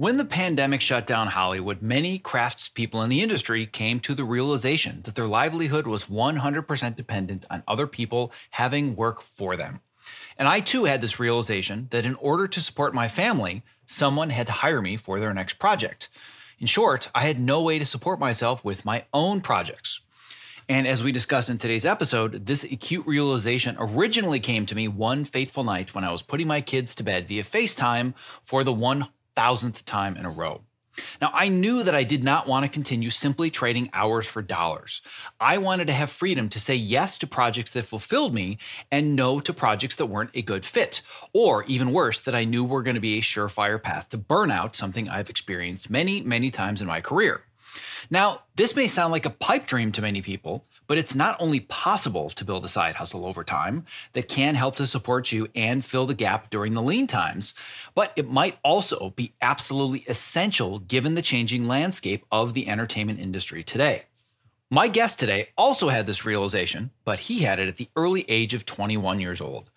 When the pandemic shut down Hollywood, many craftspeople in the industry came to the realization that their livelihood was 100% dependent on other people having work for them. And I too had this realization that in order to support my family, someone had to hire me for their next project. In short, I had no way to support myself with my own projects. And as we discussed in today's episode, this acute realization originally came to me one fateful night when I was putting my kids to bed via FaceTime for the one thousandth time in a row. Now, I knew that I did not want to continue simply trading hours for dollars. I wanted to have freedom to say yes to projects that fulfilled me and no to projects that weren't a good fit, or even worse, that I knew were going to be a surefire path to burnout, something I've experienced many, many times in my career. Now, this may sound like a pipe dream to many people, but it's not only possible to build a side hustle over time that can help to support you and fill the gap during the lean times, but it might also be absolutely essential given the changing landscape of the entertainment industry today. My guest today also had this realization, but he had it at the early age of 21 years old.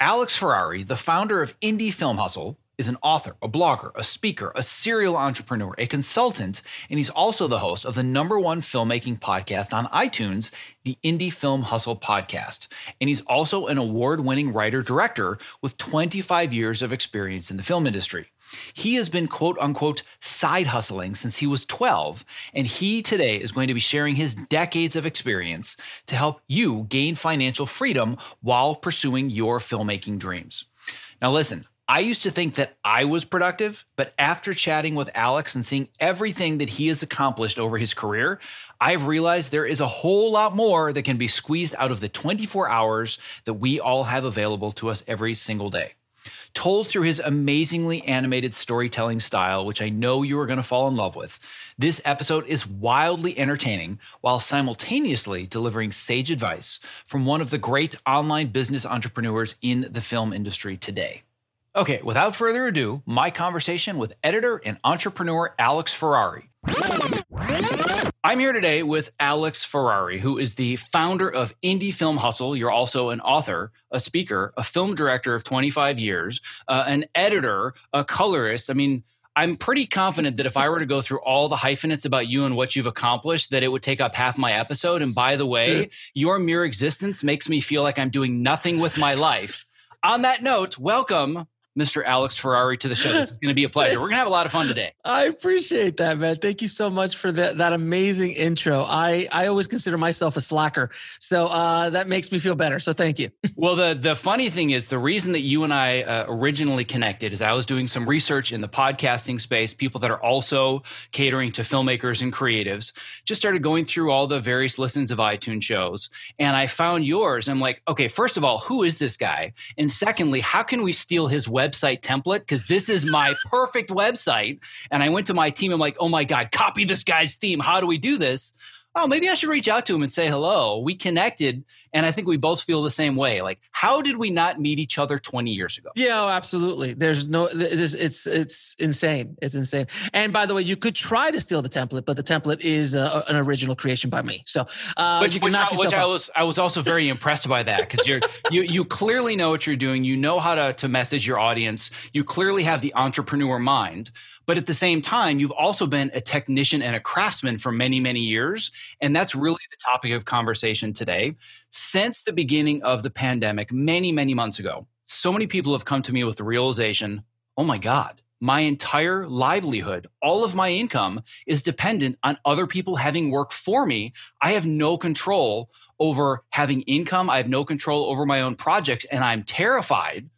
Alex Ferrari, the founder of Indie Film Hustle, is an author, a blogger, a speaker, a serial entrepreneur, a consultant, and he's also the host of the number one filmmaking podcast on iTunes, the Indie Film Hustle podcast. And he's also an award winning writer director with 25 years of experience in the film industry. He has been quote unquote side hustling since he was 12, and he today is going to be sharing his decades of experience to help you gain financial freedom while pursuing your filmmaking dreams. Now, listen, I used to think that I was productive, but after chatting with Alex and seeing everything that he has accomplished over his career, I've realized there is a whole lot more that can be squeezed out of the 24 hours that we all have available to us every single day. Told through his amazingly animated storytelling style, which I know you are going to fall in love with, this episode is wildly entertaining while simultaneously delivering sage advice from one of the great online business entrepreneurs in the film industry today. Okay, without further ado, my conversation with editor and entrepreneur Alex Ferrari. I'm here today with Alex Ferrari, who is the founder of Indie Film Hustle. You're also an author, a speaker, a film director of 25 years, uh, an editor, a colorist. I mean, I'm pretty confident that if I were to go through all the hyphenates about you and what you've accomplished, that it would take up half my episode. And by the way, your mere existence makes me feel like I'm doing nothing with my life. On that note, welcome Mr. Alex Ferrari to the show. This is going to be a pleasure. We're going to have a lot of fun today. I appreciate that, man. Thank you so much for that that amazing intro. I I always consider myself a slacker, so uh, that makes me feel better. So thank you. well, the the funny thing is, the reason that you and I uh, originally connected is I was doing some research in the podcasting space. People that are also catering to filmmakers and creatives just started going through all the various listens of iTunes shows, and I found yours. I'm like, okay, first of all, who is this guy? And secondly, how can we steal his website template? Because this is my perfect website. And I went to my team. I'm like, oh my God, copy this guy's theme. How do we do this? Oh, maybe I should reach out to him and say hello. We connected, and I think we both feel the same way. Like, how did we not meet each other 20 years ago? Yeah, oh, absolutely. There's no, it's, it's, it's insane. It's insane. And by the way, you could try to steal the template, but the template is a, an original creation by me. So, uh, which, which, I, which I, was, I was also very impressed by that because you're, you, you clearly know what you're doing. You know how to, to message your audience. You clearly have the entrepreneur mind. But at the same time, you've also been a technician and a craftsman for many, many years. And that's really the topic of conversation today. Since the beginning of the pandemic, many, many months ago, so many people have come to me with the realization oh my God, my entire livelihood, all of my income is dependent on other people having work for me. I have no control over having income. I have no control over my own projects. And I'm terrified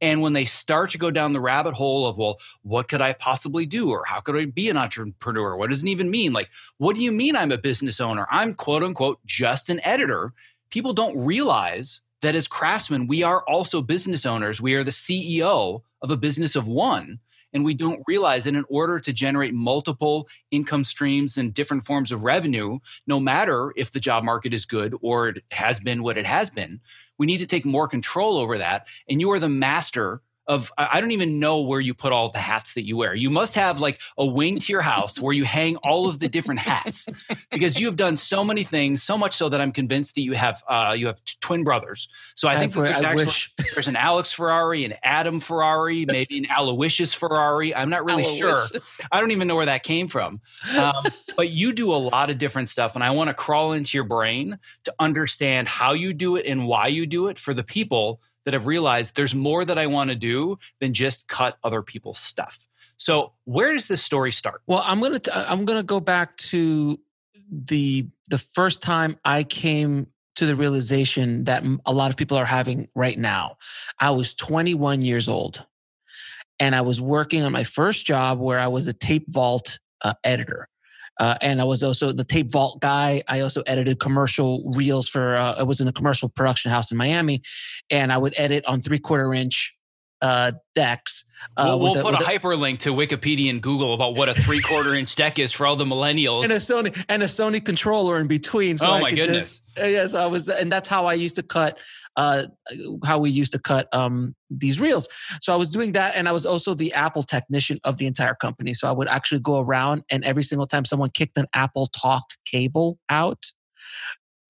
and when they start to go down the rabbit hole of, well, what could I possibly do? Or how could I be an entrepreneur? What does it even mean? Like, what do you mean I'm a business owner? I'm quote unquote just an editor. People don't realize that as craftsmen, we are also business owners. We are the CEO of a business of one. And we don't realize that in order to generate multiple income streams and different forms of revenue, no matter if the job market is good or it has been what it has been, we need to take more control over that. And you are the master of I don't even know where you put all the hats that you wear. You must have like a wing to your house where you hang all of the different hats because you have done so many things, so much so that I'm convinced that you have uh, you have t- twin brothers. So I think I, there's I actually wish. there's an Alex Ferrari, an Adam Ferrari, maybe an Aloysius Ferrari. I'm not really Aloysius. sure. I don't even know where that came from. Um, but you do a lot of different stuff, and I want to crawl into your brain to understand how you do it and why you do it for the people that have realized there's more that I want to do than just cut other people's stuff. So where does this story start? Well, I'm gonna t- I'm gonna go back to the the first time I came to the realization that a lot of people are having right now. I was 21 years old, and I was working on my first job where I was a tape vault uh, editor. Uh, and I was also the tape vault guy. I also edited commercial reels for, uh, I was in a commercial production house in Miami and I would edit on three quarter inch uh, decks. Uh, we'll, we'll put a, a, hyperlink to Wikipedia and Google about what a three quarter inch deck is for all the millennials, and a Sony and a Sony controller in between. So oh I my goodness! Just, uh, yes, I was, and that's how I used to cut. Uh, how we used to cut um, these reels. So I was doing that, and I was also the Apple technician of the entire company. So I would actually go around, and every single time someone kicked an Apple Talk cable out,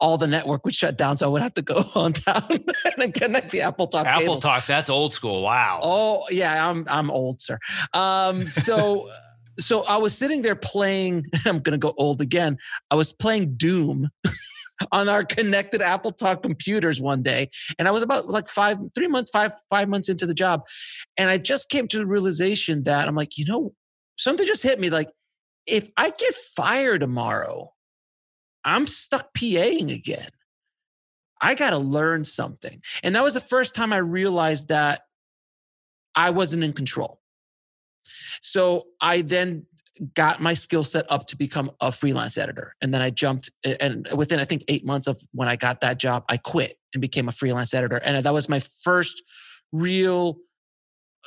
all the network would shut down. So I would have to go on down and connect the Apple Talk. Apple cables. Talk, that's old school. Wow. Oh yeah, I'm I'm old, sir. Um, so so I was sitting there playing. I'm gonna go old again. I was playing Doom. on our connected Apple Talk computers one day. And I was about like five, three months, five, five months into the job. And I just came to the realization that I'm like, you know, something just hit me like, if I get fired tomorrow, I'm stuck PAing again. I got to learn something. And that was the first time I realized that I wasn't in control. So I then got my skill set up to become a freelance editor. And then I jumped, and within I think eight months of when I got that job, I quit and became a freelance editor. And that was my first real,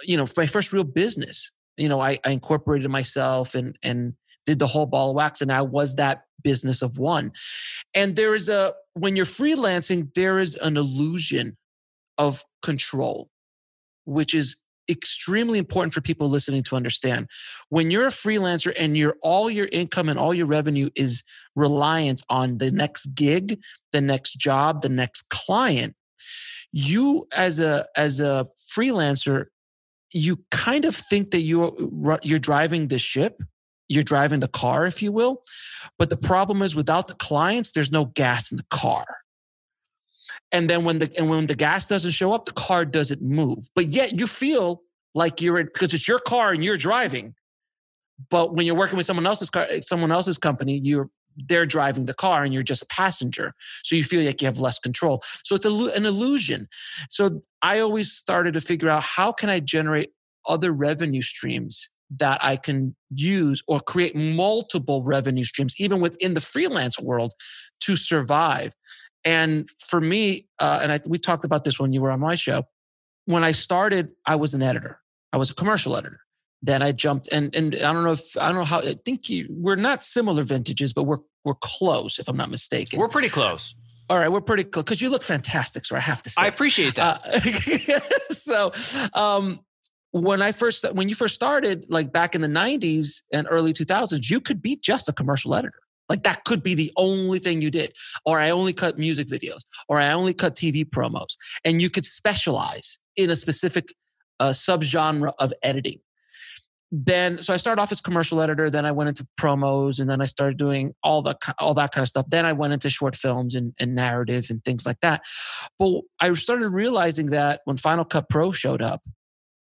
you know, my first real business. You know, I, I incorporated myself and and did the whole ball of wax, and I was that business of one. And there is a, when you're freelancing, there is an illusion of control, which is extremely important for people listening to understand. When you're a freelancer and your all your income and all your revenue is reliant on the next gig, the next job, the next client, you as a as a freelancer, you kind of think that you're you're driving the ship you're driving the car, if you will. But the problem is without the clients, there's no gas in the car. And then when the and when the gas doesn't show up, the car doesn't move. But yet you feel like you're in, because it's your car and you're driving. But when you're working with someone else's car, eh, someone else's company, you're they're driving the car and you're just a passenger. So you feel like you have less control. So it's a, an illusion. So I always started to figure out how can I generate other revenue streams that I can use or create multiple revenue streams, even within the freelance world, to survive. And for me, uh, and I, we talked about this when you were on my show. When I started, I was an editor. I was a commercial editor. Then I jumped, and and I don't know if I don't know how. I think you, we're not similar vintages, but we're we're close, if I'm not mistaken. We're pretty close. All right, we're pretty close because you look fantastic. So I have to say, I appreciate that. Uh, so, um, when I first when you first started, like back in the '90s and early 2000s, you could be just a commercial editor. Like that could be the only thing you did. Or I only cut music videos, or I only cut TV promos. And you could specialize in a specific uh, subgenre of editing. Then, so I started off as commercial editor. Then I went into promos, and then I started doing all the all that kind of stuff. Then I went into short films and, and narrative and things like that. But I started realizing that when Final Cut Pro showed up,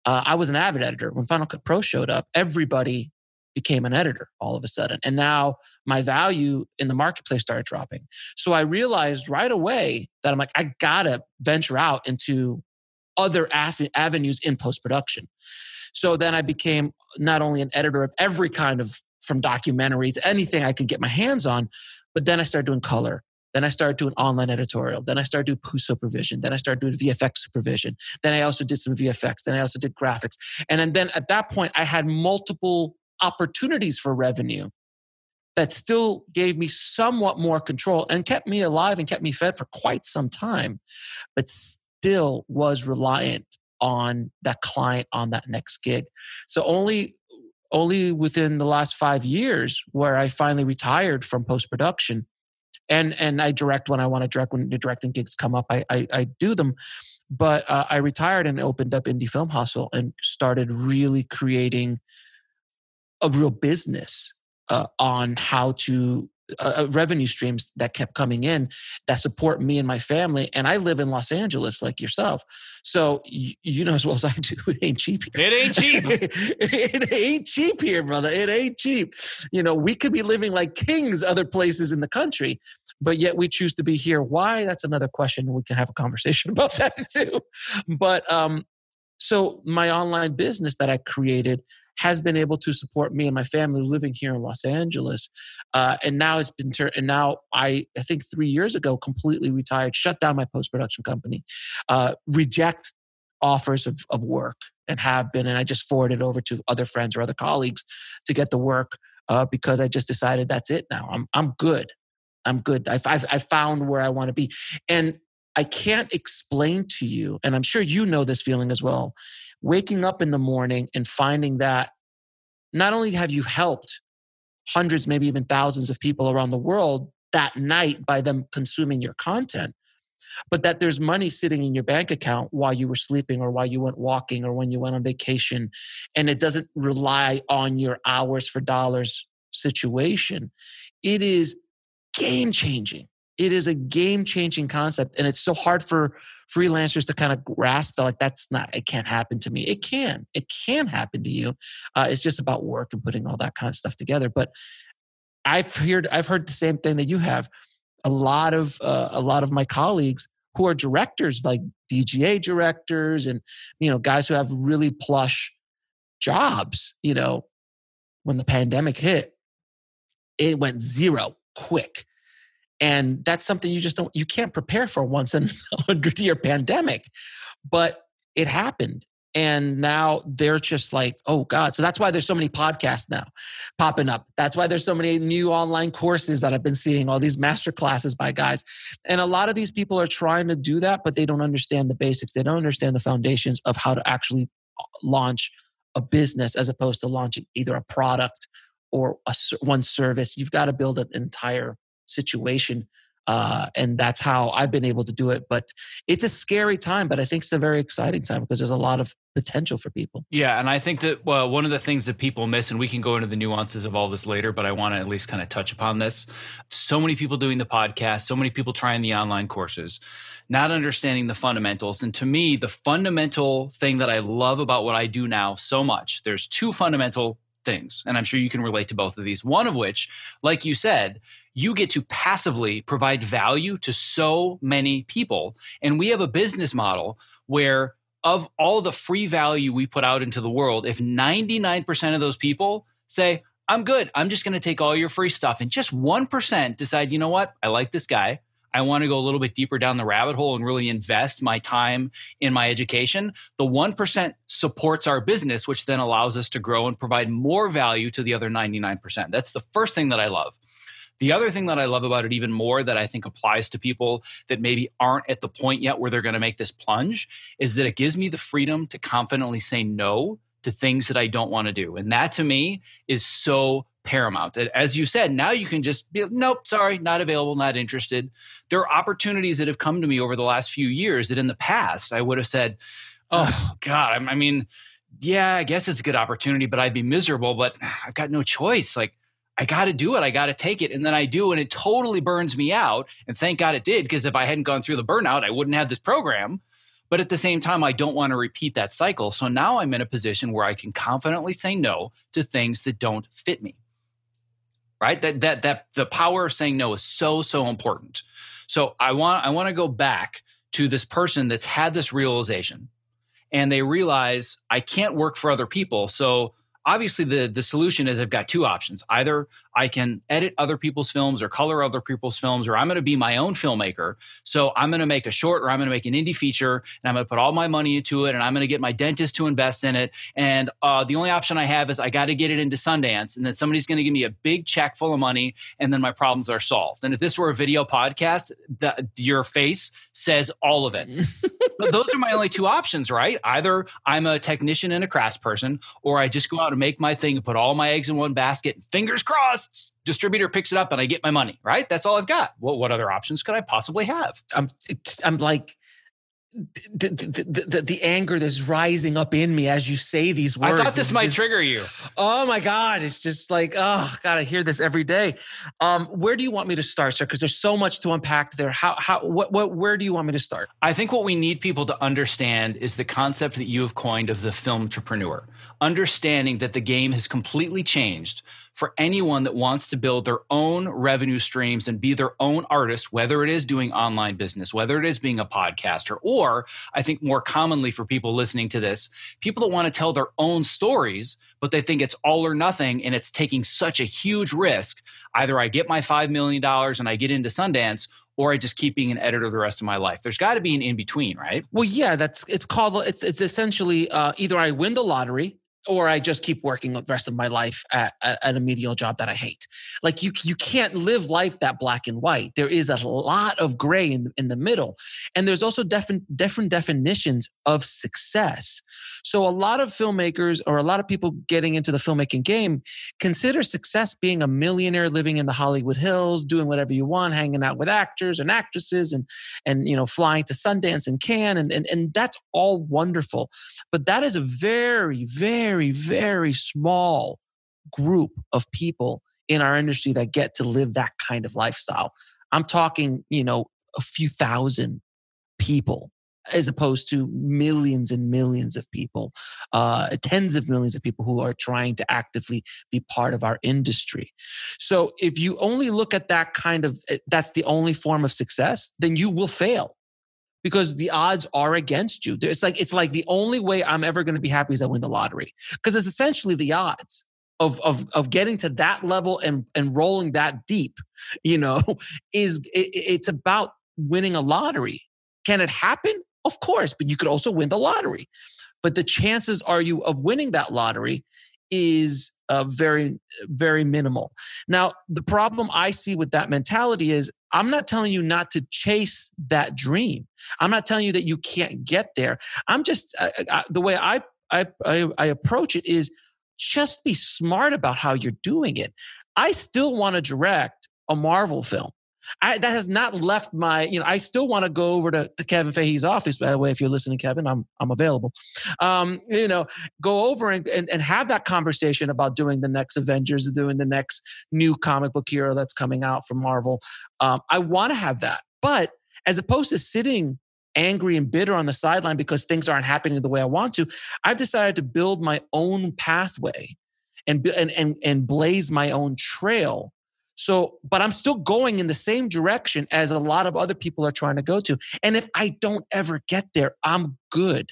uh, I was an avid editor. When Final Cut Pro showed up, everybody became an editor all of a sudden. And now my value in the marketplace started dropping. So I realized right away that I'm like, I gotta venture out into other avenues in post production. So then I became not only an editor of every kind of from documentaries, anything I could get my hands on, but then I started doing color. Then I started doing online editorial. Then I started doing post supervision. Then I started doing VFX supervision. Then I also did some VFX. Then I also did graphics. And then, then at that point, I had multiple opportunities for revenue that still gave me somewhat more control and kept me alive and kept me fed for quite some time, but still was reliant on that client on that next gig. So only only within the last five years where I finally retired from post production, and and I direct when I want to direct when the directing gigs come up, I I, I do them. But uh, I retired and opened up Indie Film Hustle and started really creating a real business uh, on how to uh, uh, revenue streams that kept coming in that support me and my family. And I live in Los Angeles like yourself. So y- you know as well as I do, it ain't cheap here. It ain't cheap. it ain't cheap here, brother. It ain't cheap. You know, we could be living like kings other places in the country, but yet we choose to be here. Why? That's another question. We can have a conversation about that too. But um, so my online business that I created has been able to support me and my family living here in Los Angeles. Uh, and now it's been turned, and now I, I think three years ago, completely retired, shut down my post production company, uh, reject offers of, of work and have been. And I just forwarded over to other friends or other colleagues to get the work uh, because I just decided that's it now. I'm, I'm good. I'm good. I've, I've, i found where I want to be. And I can't explain to you, and I'm sure you know this feeling as well waking up in the morning and finding that not only have you helped hundreds, maybe even thousands of people around the world that night by them consuming your content, but that there's money sitting in your bank account while you were sleeping or while you went walking or when you went on vacation. And it doesn't rely on your hours for dollars situation. It is game changing. It is a game changing concept. And it's so hard for freelancers to kind of grasp that like that's not it can't happen to me. It can it can happen to you uh, it's just about work and putting all that kind of stuff together. But i've heard i've heard the same thing that you have. A lot of uh, a lot of my colleagues who are directors like dga directors and you know guys who have really plush jobs you know when the pandemic hit it went zero quick and that's something you just don't you can't prepare for once in a hundred year pandemic but it happened. And now they're just like oh god. So that's why there's so many podcasts now popping up. That's why there's so many new online courses that i've been seeing all these master classes by guys. And a lot of these people are trying to do that but they don't understand the basics. They don't understand the foundations of how to actually uh, launch a business as opposed to launching either a product or a, one service. You've got to build an entire situation Uh, and that's how I've been able to do it. But it's a scary time, but I think it's a very exciting time because there's a lot of potential for people. Yeah, and I think that well, one of the things that people miss, and we can go into the nuances of all this later, but I want to at least kind of touch upon this. So many people doing the podcast, so many people trying the online courses, not understanding the fundamentals. And to me, the fundamental thing that I love about what I do now so much, there's two fundamental things, and I'm sure you can relate to both of these. One of which, like you said, you get to passively provide value to so many people. And we have a business model where of all the free value we put out into the world, if 99% of those people say, I'm good, I'm just going to take all your free stuff, and just 1% decide, you know what, I like this guy. I want to go a little bit deeper down the rabbit hole and really invest my time in my education. The 1% supports our business, which then allows us to grow and provide more value to the other 99%. That's the first thing that I love. The other thing that I love about it even more that I think applies to people that maybe aren't at the point yet where they're going to make this plunge is that it gives me the freedom to confidently say no to things that I don't want to do. And that to me is so paramount. As you said, now you can just be, nope, sorry, not available, not interested. There are opportunities that have come to me over the last few years that in the past I would have said, oh, God, I mean, yeah, I guess it's a good opportunity, but I'd be miserable, but I've got no choice. Like, I got to do it. I got to take it. And then I do, and it totally burns me out. And thank God it did, because if I hadn't gone through the burnout, I wouldn't have this program. But at the same time, I don't want to repeat that cycle. So now I'm in a position where I can confidently say no to things that don't fit me. Right? That that that the power of saying no is so, so important. So I want I want to go back to this person that's had this realization and they realize I can't work for other people. So obviously the the solution is I've got two options. Either I can edit other people's films or color other people's films, or I'm going to be my own filmmaker. So I'm going to make a short or I'm going to make an indie feature and I'm going to put all my money into it and I'm going to get my dentist to invest in it. And uh, the only option I have is I got to get it into Sundance and then somebody's going to give me a big check full of money and then my problems are solved. And if this were a video podcast, the, your face says all of it. but those are my only two options, right? Either I'm a technician and a crafts person, or I just go out and make my thing and put all my eggs in one basket and fingers crossed distributor picks it up and I get my money, right? That's all I've got. Well, what other options could I possibly have? I'm, I'm like, the, the, the, the, anger that's rising up in me as you say these words. I thought this might just, trigger you. Oh my God. It's just like, oh, God, I hear this every day. Um, where do you want me to start, sir? Because there's so much to unpack there. How, how, what, what, where do you want me to start? I think what we need people to understand is the concept that you have coined of the film entrepreneur, understanding that the game has completely changed for anyone that wants to build their own revenue streams and be their own artist, whether it is doing online business, whether it is being a podcaster, or I think more commonly for people listening to this, people that want to tell their own stories, but they think it's all or nothing and it's taking such a huge risk. Either I get my $5 million and I get into Sundance, or I just keep being an editor the rest of my life. There's got to be an in between, right? Well, yeah, that's it's called it's it's essentially uh, either I win the lottery or I just keep working the rest of my life at, at, a medial job that I hate. Like you, you can't live life that black and white. There is a lot of gray in, in the middle. And there's also different, different definitions of success. So a lot of filmmakers or a lot of people getting into the filmmaking game consider success being a millionaire living in the Hollywood Hills, doing whatever you want, hanging out with actors and actresses and, and, you know, flying to Sundance and Cannes. And, and, and that's all wonderful. But that is a very, very, very, small group of people in our industry that get to live that kind of lifestyle. I'm talking, you know, a few thousand people as opposed to millions and millions of people, uh, tens of millions of people who are trying to actively be part of our industry. So if you only look at that kind of, eh, that's the only form of success, then you will fail because the odds are against you. It's like it's like the only way I'm ever going to be happy is I win the lottery because it's essentially the odds of of of getting to that level and and rolling that deep. You know, is it, it's about winning a lottery. Can it happen? Of course, but you could also win the lottery. But the chances are you of winning that lottery is uh, very very minimal. Now, the problem I see with that mentality is I'm not telling you not to chase that dream. I'm not telling you that you can't get there. I'm just I, I, the way I, I I approach it is just be smart about how you're doing it. I still want to direct a Marvel film. I, that has not left my, you know, I still want to go over to, to Kevin Feige's office. By the way, if you're listening, Kevin, I'm I'm available. Um, you know, go over and, and, and have that conversation about doing the next Avengers, doing the next new comic book hero that's coming out from Marvel. Um, I want to have that, but as opposed to sitting angry and bitter on the sideline because things aren't happening the way I want to, I've decided to build my own pathway and and and, and blaze my own trail so, but I'm still going in the same direction as a lot of other people are trying to go to. And if I don't ever get there, I'm good.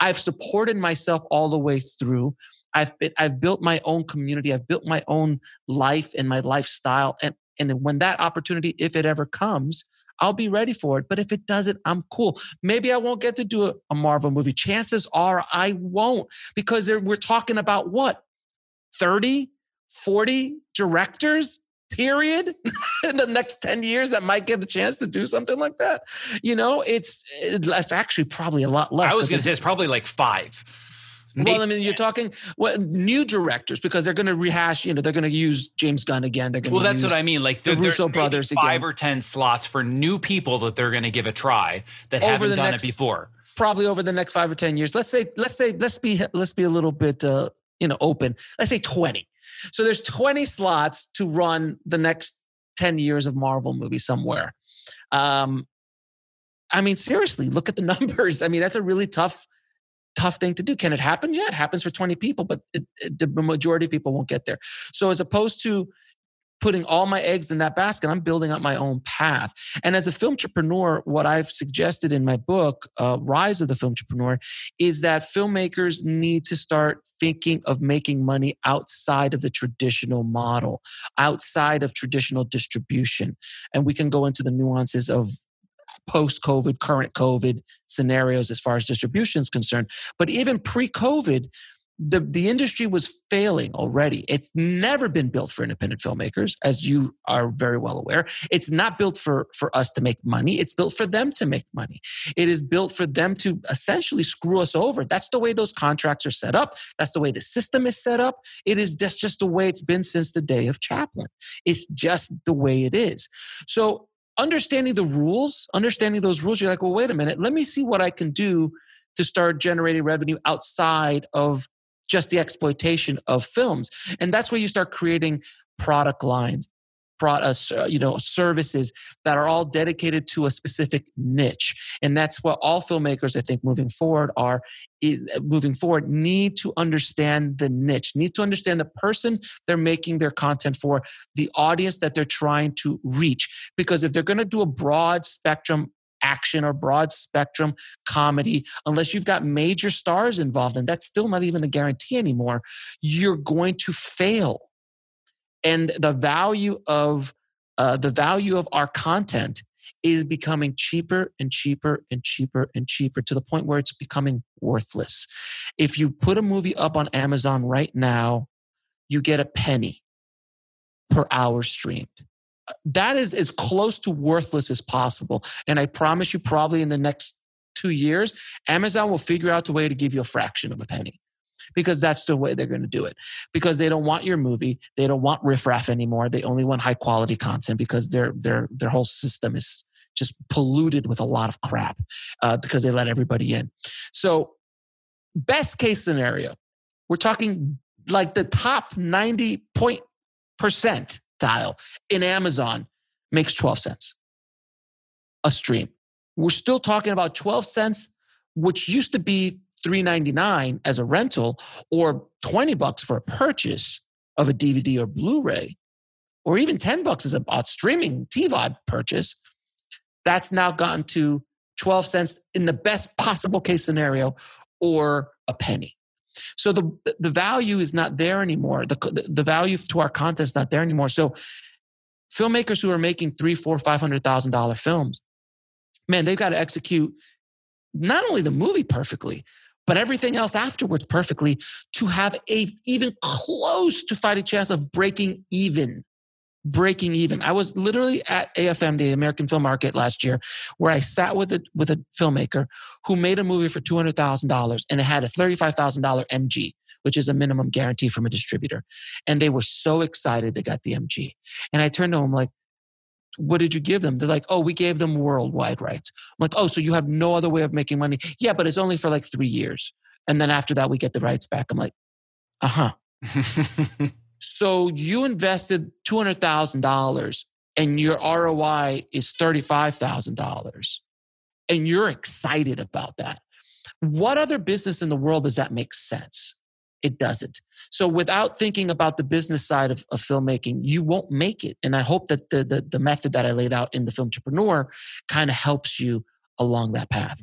I've supported myself all the way through. I've been, I've built my own community. I've built my own life and my lifestyle. And, and when that opportunity, if it ever comes, I'll be ready for it. But if it doesn't, I'm cool. Maybe I won't get to do a, a Marvel movie. Chances are I won't because we're talking about what? 30, 40 directors period in the next 10 years that might get a chance to do something like that you know it's it's actually probably a lot less i was going to say it's probably like five well, I mean, you're talking well, new directors because they're going to rehash. You know, they're going to use James Gunn again. They're going. Well, that's what I mean. Like the Russo brothers five again. or ten slots for new people that they're going to give a try that over haven't done next, it before. Probably over the next five or ten years. Let's say, let's say, let's be, let's be a little bit, uh, you know, open. Let's say twenty. So there's 20 slots to run the next 10 years of Marvel movie somewhere. Um, I mean, seriously, look at the numbers. I mean, that's a really tough, tough thing to do. Can it happen? Yeah, it happens for 20 people, but it, it, the majority of people won't get there. So as opposed to putting all my eggs in that basket. I'm building up my own path. And as a film entrepreneur, what I've suggested in my book, uh, Rise of the Film Entrepreneur, is that filmmakers need to start thinking of making money outside of the traditional model, outside of traditional distribution. And we can go into the nuances of post COVID, current COVID scenarios as far as distribution is concerned. But even pre COVID, the the industry was failing already. It's never been built for independent filmmakers, as you are very well aware. It's not built for for us to make money. It's built for them to make money. It is built for them to essentially screw us over. That's the way those contracts are set up. That's the way the system is set up. It is just just the way it's been since the day of Chaplin. It's just the way it is. So understanding the rules, understanding those rules, you're like, well, wait a minute. Let me see what I can do to start generating revenue outside of just the exploitation of films. And that's where you start creating product lines, product, uh, you know, services that are all dedicated to a specific niche. And that's what all filmmakers, I think, moving forward are moving forward need to understand the niche, need to understand the person they're making their content for, the audience that they're trying to reach. Because if they're going to do a broad spectrum action or broad spectrum comedy, unless you've got major stars involved, and that's still not even a guarantee anymore, you're going to fail. And the value of uh, the value of our content is becoming cheaper and cheaper and cheaper and cheaper to the point where it's becoming worthless. If you put a movie up on Amazon right now, you get a penny per hour streamed that is as close to worthless as possible. And I promise you, probably in the next two years, Amazon will figure out a way to give you a fraction of a penny because that's the way they're going to do it. Because they don't want your movie, they don't want riffraff anymore. They only want high quality content because their their their whole system is just polluted with a lot of crap uh, because they let everybody in. So, best case scenario, we're talking like the top ninety point percent tile in Amazon makes 12 cents a stream. We're still talking about 12 cents, which used to be 3.99 as a rental or 20 bucks for a purchase of a DVD or Blu-ray, or even 10 bucks as a, a streaming TVOD purchase. That's now gotten to 12 cents in the best possible case scenario or a penny. So the the value is not there anymore. The the value to our content is not there anymore. So filmmakers who are making three, four, five hundred thousand dollar films, man, they've got to execute not only the movie perfectly, but everything else afterwards perfectly to have a even close to fighting chance of breaking even breaking even. I was literally at AFM, the American Film Market last year, where I sat with a with a filmmaker who made a movie for two hundred thousand dollars, and it had a thirty five thousand dollar MG, which is a minimum guarantee from a distributor, and they were so excited they got the MG. And I turned to him like, what did you give them? They're like, oh, we gave them worldwide rights. I'm like, oh, so you have no other way of making money? Yeah, but it's only for like three years. And then after that, we get the rights back. I'm like, uh huh. so you invested $200,000 and your ROI is $35,000 and you're excited about that. What other business in the world does that make sense? It doesn't. So without thinking about the business side of, of filmmaking, you won't make it. And I hope that the, the, the method that I laid out in the film entrepreneur kind of helps you along that path.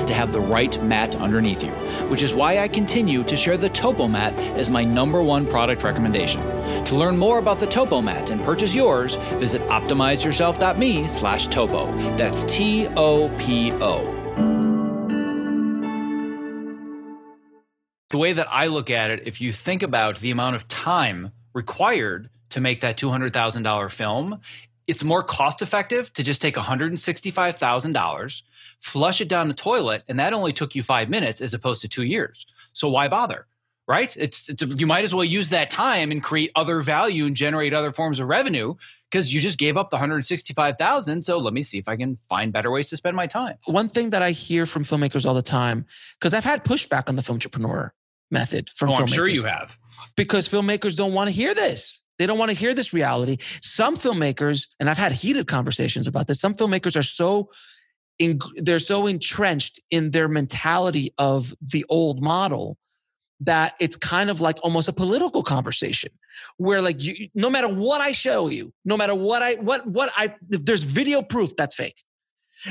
to have the right mat underneath you, which is why I continue to share the Topo Mat as my number one product recommendation. To learn more about the Topo Mat and purchase yours, visit optimizeyourself.me slash topo. That's T-O-P-O. The way that I look at it, if you think about the amount of time required to make that $200,000 film, it's more cost effective to just take $165,000, flush it down the toilet, and that only took you five minutes as opposed to two years. So why bother? Right? It's, it's a, you might as well use that time and create other value and generate other forms of revenue because you just gave up the 165,000. So let me see if I can find better ways to spend my time. One thing that I hear from filmmakers all the time, because I've had pushback on the film entrepreneur method from oh, filmmakers. I'm sure you have. Because filmmakers don't want to hear this. They don't want to hear this reality. Some filmmakers, and I've had heated conversations about this, some filmmakers are so in, they're so entrenched in their mentality of the old model that it's kind of like almost a political conversation where like you no matter what i show you no matter what i what what i if there's video proof that's fake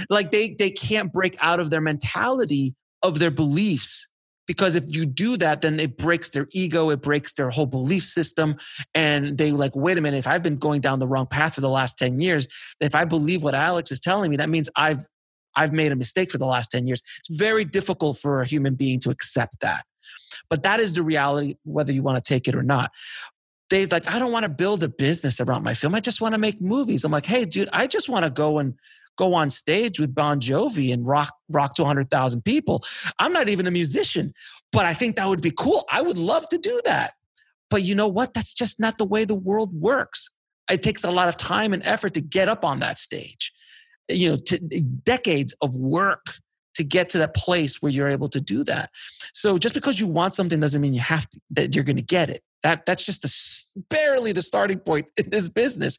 like they they can't break out of their mentality of their beliefs because if you do that then it breaks their ego it breaks their whole belief system and they like wait a minute if i've been going down the wrong path for the last 10 years if i believe what alex is telling me that means i've i've made a mistake for the last 10 years. It's very difficult for a human being to accept that. But that is the reality whether you want to take it or not. They like i don't want to build a business around my film i just want to make movies. I'm like hey dude i just want to go and go on stage with Bon Jovi and rock rock to 100,000 people. I'm not even a musician, but I think that would be cool. I would love to do that. But you know what? That's just not the way the world works. It takes a lot of time and effort to get up on that stage. You know, to, decades of work to get to that place where you're able to do that. So just because you want something doesn't mean you have to that you're going to get it. That that's just the barely the starting point in this business.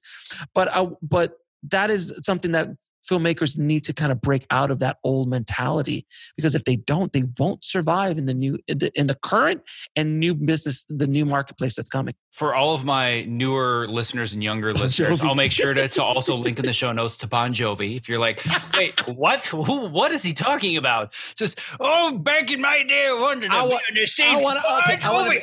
But I, but that is something that filmmakers need to kind of break out of that old mentality because if they don't they won't survive in the new in the, in the current and new business the new marketplace that's coming. For all of my newer listeners and younger bon listeners i'll make sure to, to also link in the show notes to bon jovi if you're like wait what? Who, what is he talking about? Just oh back in my day i wanted to I be on the stage. I wanna, okay, I wanna,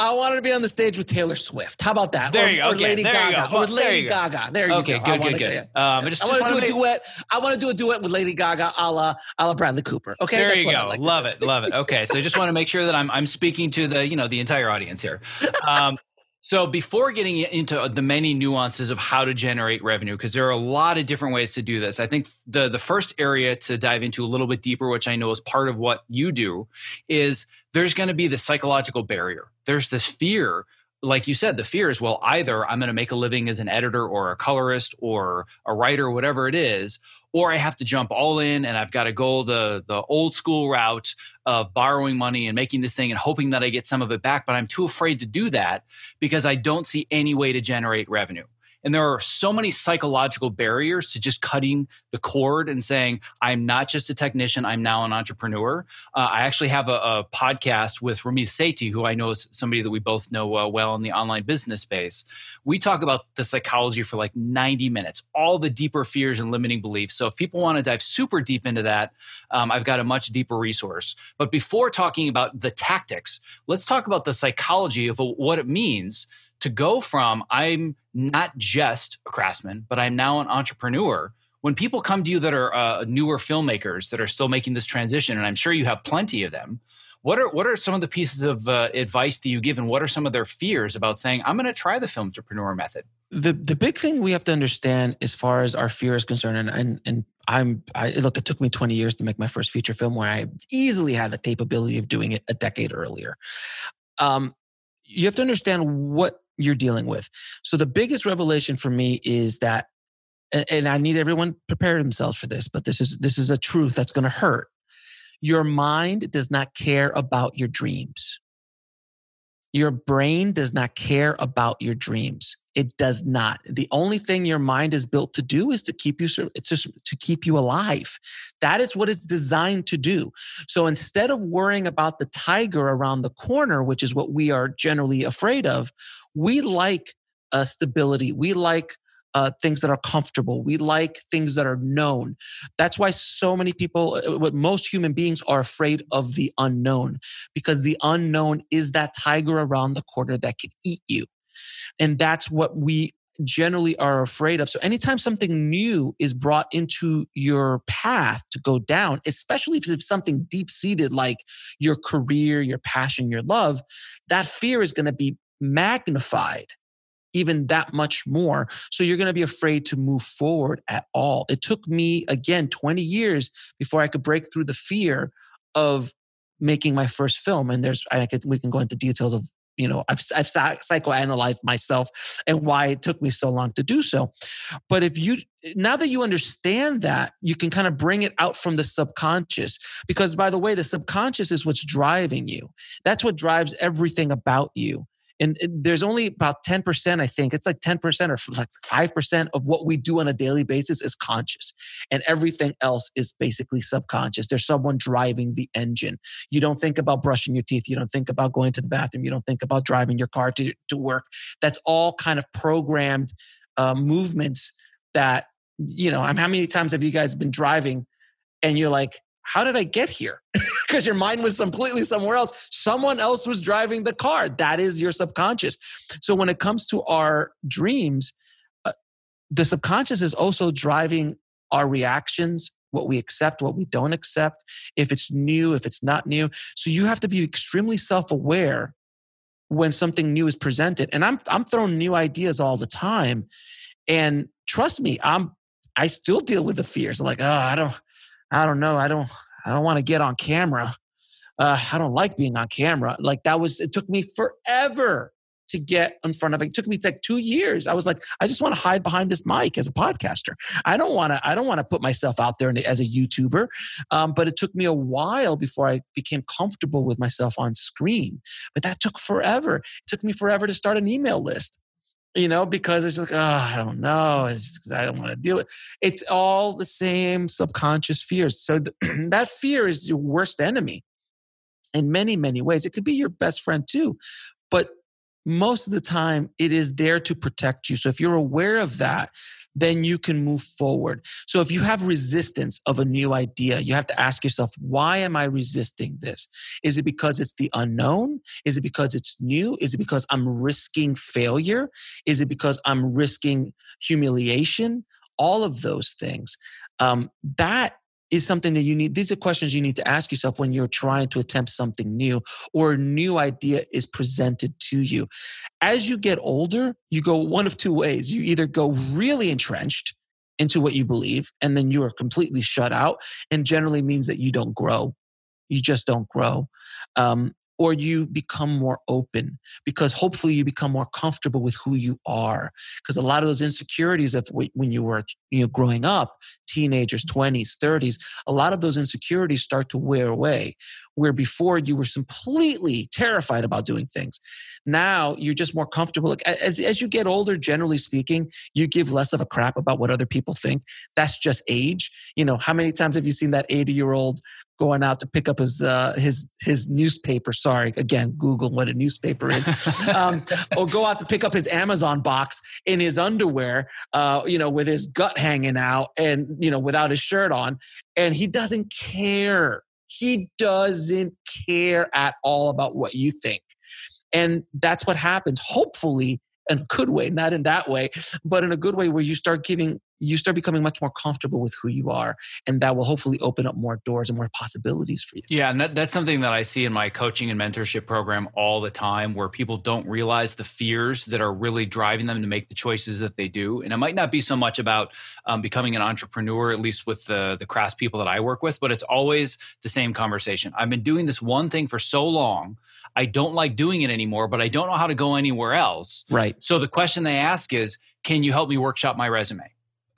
I wanted to be on the stage with Taylor Swift. How about that? There or, you go. Or Lady there Gaga. Or with Lady Gaga. There you okay, go. Okay, good, good, good. Um, I just, I want to do a duet. I want to do a duet with Lady Gaga, a la, a la Bradley Cooper. Okay, there you go. Like love it, love it. Okay, so I just want to make sure that I'm I'm speaking to the you know the entire audience here. Um, so before getting into the many nuances of how to generate revenue, because there are a lot of different ways to do this, I think the the first area to dive into a little bit deeper, which I know is part of what you do, is there's going to be the psychological barrier. There's this fear like you said, the fear is well, either I'm going to make a living as an editor or a colorist or a writer, whatever it is, or I have to jump all in and I've got to go the the old school route of borrowing money and making this thing and hoping that I get some of it back. But I'm too afraid to do that because I don't see any way to generate revenue. And there are so many psychological barriers to just cutting the cord and saying, I'm not just a technician, I'm now an entrepreneur. Uh, I actually have a, a, podcast with Ramit Sethi, who I know is somebody that we both know uh, well in the online business space. We talk about the psychology for like 90 minutes, all the deeper fears and limiting beliefs. So if people want to dive super deep into that, um, I've got a much deeper resource. But before talking about the tactics, let's talk about the psychology of what it means to go from I'm not just a craftsman, but I'm now an entrepreneur. When people come to you that are uh, newer filmmakers that are still making this transition, and I'm sure you have plenty of them, what are what are some of the pieces of uh, advice that you give, and what are some of their fears about saying I'm going to try the film entrepreneur method? The the big thing we have to understand as far as our fear is concerned, and and, and I'm I, look, it took me 20 years to make my first feature film, where I easily had the capability of doing it a decade earlier. Um, you have to understand what you're dealing with. So the biggest revelation for me is that and I need everyone prepare themselves for this, but this is this is a truth that's going to hurt. Your mind does not care about your dreams. Your brain does not care about your dreams. It does not. The only thing your mind is built to do is to keep you it's just to keep you alive. That is what it's designed to do. So instead of worrying about the tiger around the corner, which is what we are generally afraid of, we like uh, stability. We like uh, things that are comfortable. We like things that are known. That's why so many people, uh, what most human beings are afraid of the unknown, because the unknown is that tiger around the corner that could eat you. And that's what we generally are afraid of. So anytime something new is brought into your path to go down, especially if it's something deep seated like your career, your passion, your love, that fear is going to be magnified even that much more. So you're going to be afraid to move forward at all. It took me, again, 20 years before I could break through the fear of making my first film. And there's, I could, we can go into details of, you know, I've, I've psychoanalyzed myself and why it took me so long to do so. But if you, now that you understand that, you can kind of bring it out from the subconscious. Because by the way, the subconscious is what's driving you. That's what drives everything about you and there's only about 10% i think it's like 10% or like 5% of what we do on a daily basis is conscious. And everything else is basically subconscious. There's someone driving the engine. You don't think about brushing your teeth. You don't think about going to the bathroom. You don't think about driving your car to, to work. That's all kind of programmed uh, movements that you know I'm how many times have you guys been driving and you're like how did I get here? Because your mind was completely somewhere else. Someone else was driving the car. That is your subconscious. So when it comes to our dreams, uh, the subconscious is also driving our reactions, what we accept, what we don't accept, if it's new, if it's not new. So you have to be extremely self aware when something new is presented. And I'm, I'm throwing new ideas all the time. And trust me, I'm, I still deal with the fears. I'm like, oh, I don't, I don't know. I don't. I don't want to get on camera. Uh, I don't like being on camera. Like that was. It took me forever to get in front of it. It took me like two years. I was like, I just want to hide behind this mic as a podcaster. I don't want to. I don't want to put myself out there as a YouTuber. Um, but it took me a while before I became comfortable with myself on screen. But that took forever. It took me forever to start an email list. You know, because it's like, oh, ah, I don't know. It's, I don't want to deal with It's all the same subconscious fears. So th- that fear is your worst enemy in many, many ways. It could be your best friend too. But most of the time, it is there to protect you. So if you're aware of that, then you can move forward. So if you have resistance of a new idea, you have to ask yourself, why am I resisting this? Is it because it's the unknown? Is it because it's new? Is it because I'm risking failure? Is it because I'm risking humiliation? All of those things. Um, that is something that you need these are questions you need to ask yourself when you're trying to attempt something new or a new idea is presented to you. As you get older you go one of two ways. You either go really entrenched into what you believe and then you are completely shut out and generally means that you don't grow. You just don't grow. Um, or you become more open because hopefully you become more comfortable with who you are. Because a lot of those insecurities of when you were you know growing up teenagers mm-hmm. 20s 30s a lot of those insecurities start to wear away where before you were completely terrified about doing things. Now you're just more comfortable like as, as you get older generally speaking you give less of a crap about what other people think. That's just age. You know how many times have you seen that 80 year old going out to pick up his uh, his his newspaper. Sorry, again, Google what a newspaper is, um, or go out to pick up his Amazon box in his underwear, uh, you know, with his gut hanging out and you know without his shirt on, and he doesn't care. He doesn't care at all about what you think. And that's what happens. Hopefully, in a good way, not in that way, but in a good way where you start giving you start becoming much more comfortable with who you are and that will hopefully open up more doors and more possibilities for you. Yeah and that, that's something that i see in my coaching and mentorship program all the time where people don't realize the fears that are really driving them to make the choices that they do. And it might not be so much about um, becoming an entrepreneur at least with the, the crass people that i work with but it's always the same conversation. I've been doing this one thing for so long i don't like doing it anymore but i don't know how to go anywhere else. Right. So the question they ask is can you help me workshop my resume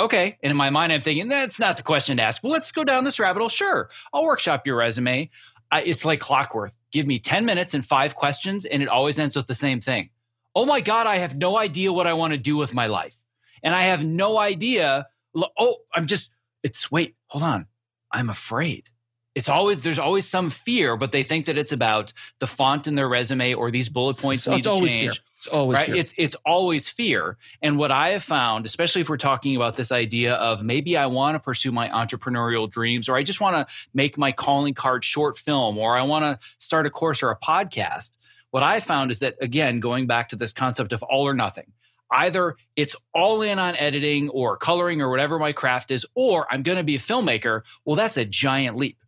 okay. And in my mind, I'm thinking, that's not the question to ask. Well, let's go down this rabbit hole. Sure. I'll workshop your resume. I, it's like clockwork. Give me 10 minutes and five questions, and it always ends with the same thing. Oh my God, I have no idea what I want to do with my life. And I have no idea. Oh, I'm just, it's, wait, hold on. I'm afraid it's always there's always some fear, but they think that it's about the font in their resume or these bullet points so need to change. Fear. It's always right? fear. It's it's always fear. And what I have found, especially if we're talking about this idea of maybe I want to pursue my entrepreneurial dreams, or I just want to make my calling card short film, or I want to start a course or a podcast. What I found is that again, going back to this concept of all or nothing either it's all in on editing or coloring or whatever my craft is, or I'm going to be a filmmaker. Well, that's a giant leap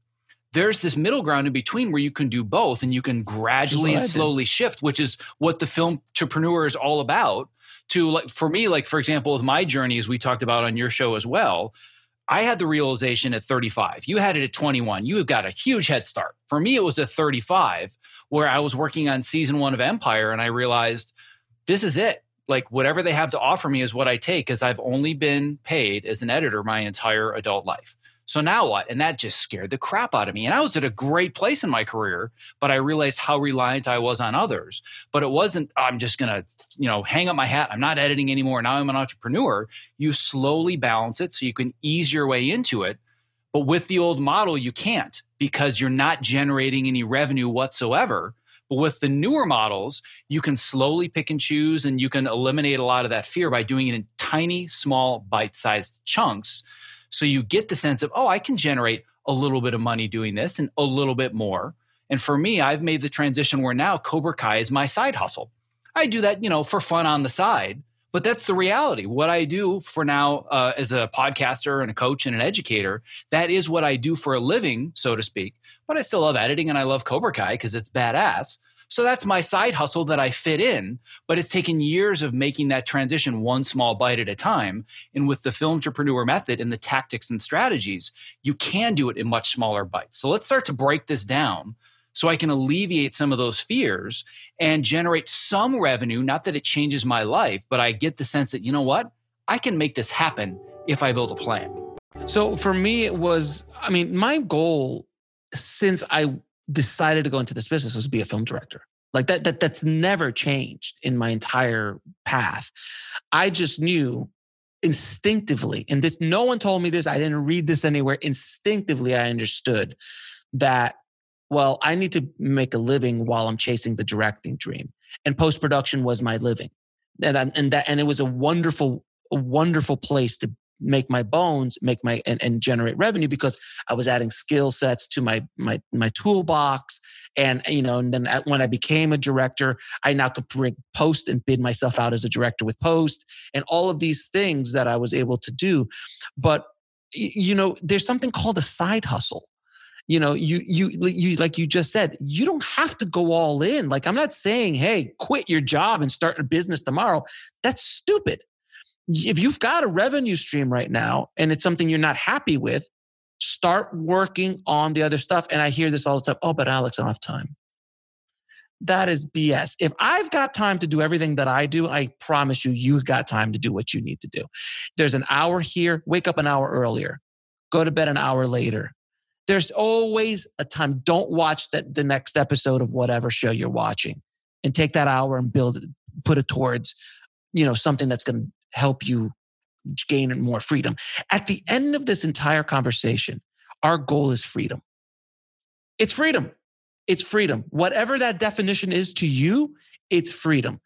there's this middle ground in between where you can do both and you can gradually and slowly shift, which is what the film entrepreneur is all about. To like for me, like for example, with my journey, as we talked about on your show as well, I had the realization at 35. You had it at 21. You have got a huge head start. For me, it was at 35, where I was working on season one of Empire, and I realized this is it. Like whatever they have to offer me is what I take, because I've only been paid as an editor my entire adult life. So now what? And that just scared the crap out of me. And I was at a great place in my career, but I realized how reliant I was on others. But it wasn't, I'm just going to, you know, hang up my hat. I'm not editing anymore. Now I'm an entrepreneur. You slowly balance it so you can ease your way into it. But with the old model, you can't because you're not generating any revenue whatsoever. But with the newer models, you can slowly pick and choose and you can eliminate a lot of that fear by doing it in tiny, small, bite sized chunks so you get the sense of, oh, I can generate a little bit of money doing this and a little bit more. And for me, I've made the transition where now Cobra Kai is my side hustle. I do that, you know, for fun on the side, but that's the reality. What I do for now uh, as a podcaster and a coach and an educator, that is what I do for a living, so to speak. But I still love editing and I love Cobra Kai because it's badass. So that's my side hustle that I fit in, but it's taken years of making that transition one small bite at a time. And with the film entrepreneur method and the tactics and strategies, you can do it in much smaller bites. So let's start to break this down so I can alleviate some of those fears and generate some revenue. Not that it changes my life, but I get the sense that, you know what? I can make this happen if I build a plan. So for me, it was, I mean, my goal since I decided to go into this business was to be a film director. Like that, that that's never changed in my entire path. I just knew instinctively, and this no one told me this, I didn't read this anywhere. Instinctively, I understood that, well, I need to make a living while I'm chasing the directing dream. And post-production was my living. And, I, and that and it was a wonderful, a wonderful place to make my bones make my and, and generate revenue because i was adding skill sets to my my my toolbox. And you know and then when i became a director i now could bring post and bid myself out as a director with post and all of these things that i was able to do. But you know there's something called a side hustle. You know you you you like you just said you don't have to go all in. Like i'm not saying hey quit your job and start a business tomorrow. That's stupid if you've got a revenue stream right now and it's something you're not happy with, start working on the other stuff. And I hear this all the time. Oh, but Alex, I don't have time. That is BS. If I've got time to do everything that I do, I promise you, you've got time to do what you need to do. There's an hour here, wake up an hour earlier, go to bed an hour later. There's always a time. Don't watch the next episode of whatever show you're watching and take that hour and build it, put it towards, you know, something that's going to help you gain more freedom. At the end of this entire conversation, our goal is freedom. It's freedom. It's freedom. Whatever that definition is to you, it's freedom.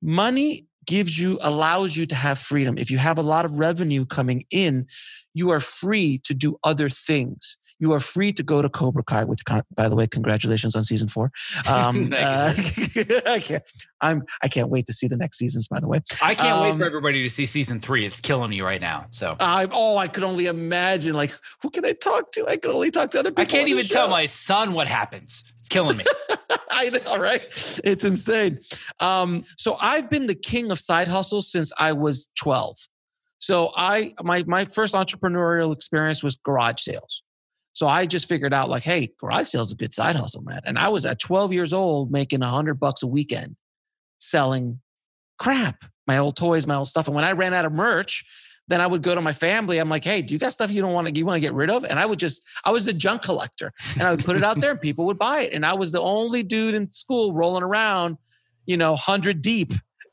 Money gives you, allows you to have freedom. If you have a lot of revenue coming in, you are free to do other things you are free to go to Cobra Kai, which, by the way, congratulations on season four. Um, uh, I can't, I'm, I can't wait to see the next seasons. By the way, I can't um, wait for um, everybody to see season three. It's killing me right now. So, I oh, I could only imagine. Like, who can I talk to? I could only talk to other people. I can't even tell my son what happens. It's killing me. I know, right? It's insane. Um, so I've been the king of side hustles since I was 12. So I my my first entrepreneurial experience was garage sales. So I just figured out like, hey, garage sales is a good side hustle, man. And I was at 12 years old making hundred bucks a weekend selling crap, my old toys, my old stuff. And when I ran out of merch, then I would go to my family. I'm like, hey, do you got stuff you don't want to you want to get rid of? And I would just, I was a junk collector. And I would put it out there and people would buy it. And I was the only dude in school rolling around, you know, hundred deep.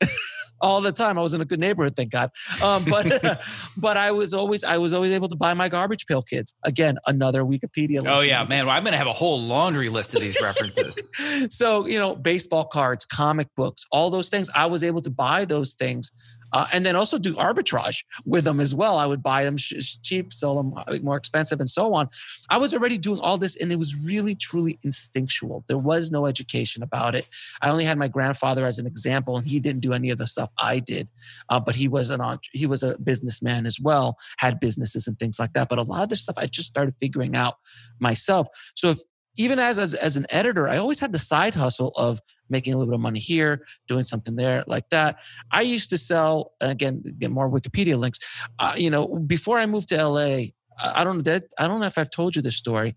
all the time. I was in a good neighborhood, thank God. Um, but but I was always I was always able to buy my garbage pail kids. Again, another Wikipedia. Oh yeah, man. Well, I'm going to have a whole laundry list of these references. so you know, baseball cards, comic books, all those things. I was able to buy those things uh, and then also do arbitrage with them as well. I would buy them sh- cheap, sell them uh, more expensive, and so on. I was already doing all this, and it was really, truly instinctual. There was no education about it. I only had my grandfather as an example, and he didn't do any of the stuff I did. Uh, but he was an he was a businessman as well, had businesses and things like that. But a lot of this stuff I just started figuring out myself. So if even as, as as an editor, I always had the side hustle of making a little bit of money here, doing something there like that. I used to sell again, get more Wikipedia links. Uh, you know, before I moved to LA, I don't that I don't know if I've told you this story,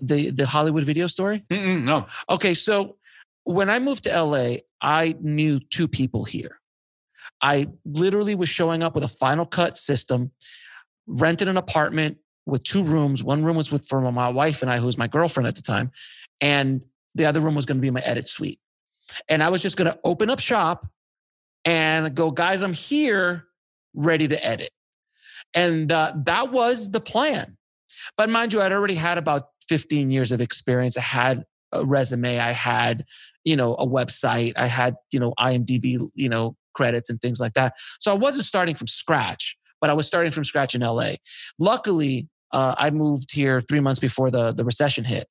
the the Hollywood video story. Mm-mm, no. Okay, so when I moved to LA, I knew two people here. I literally was showing up with a Final Cut system, rented an apartment with two rooms. One room was with for my wife and I, who was my girlfriend at the time, and the other room was going to be my edit suite. And I was just going to open up shop and go, guys, I'm here, ready to edit. And uh, that was the plan. But mind you, I'd already had about 15 years of experience. I had a resume, I had, you know, a website, I had, you know, IMDb, you know, credits and things like that. So I wasn't starting from scratch, but I was starting from scratch in LA. Luckily, uh, I moved here three months before the, the recession hit.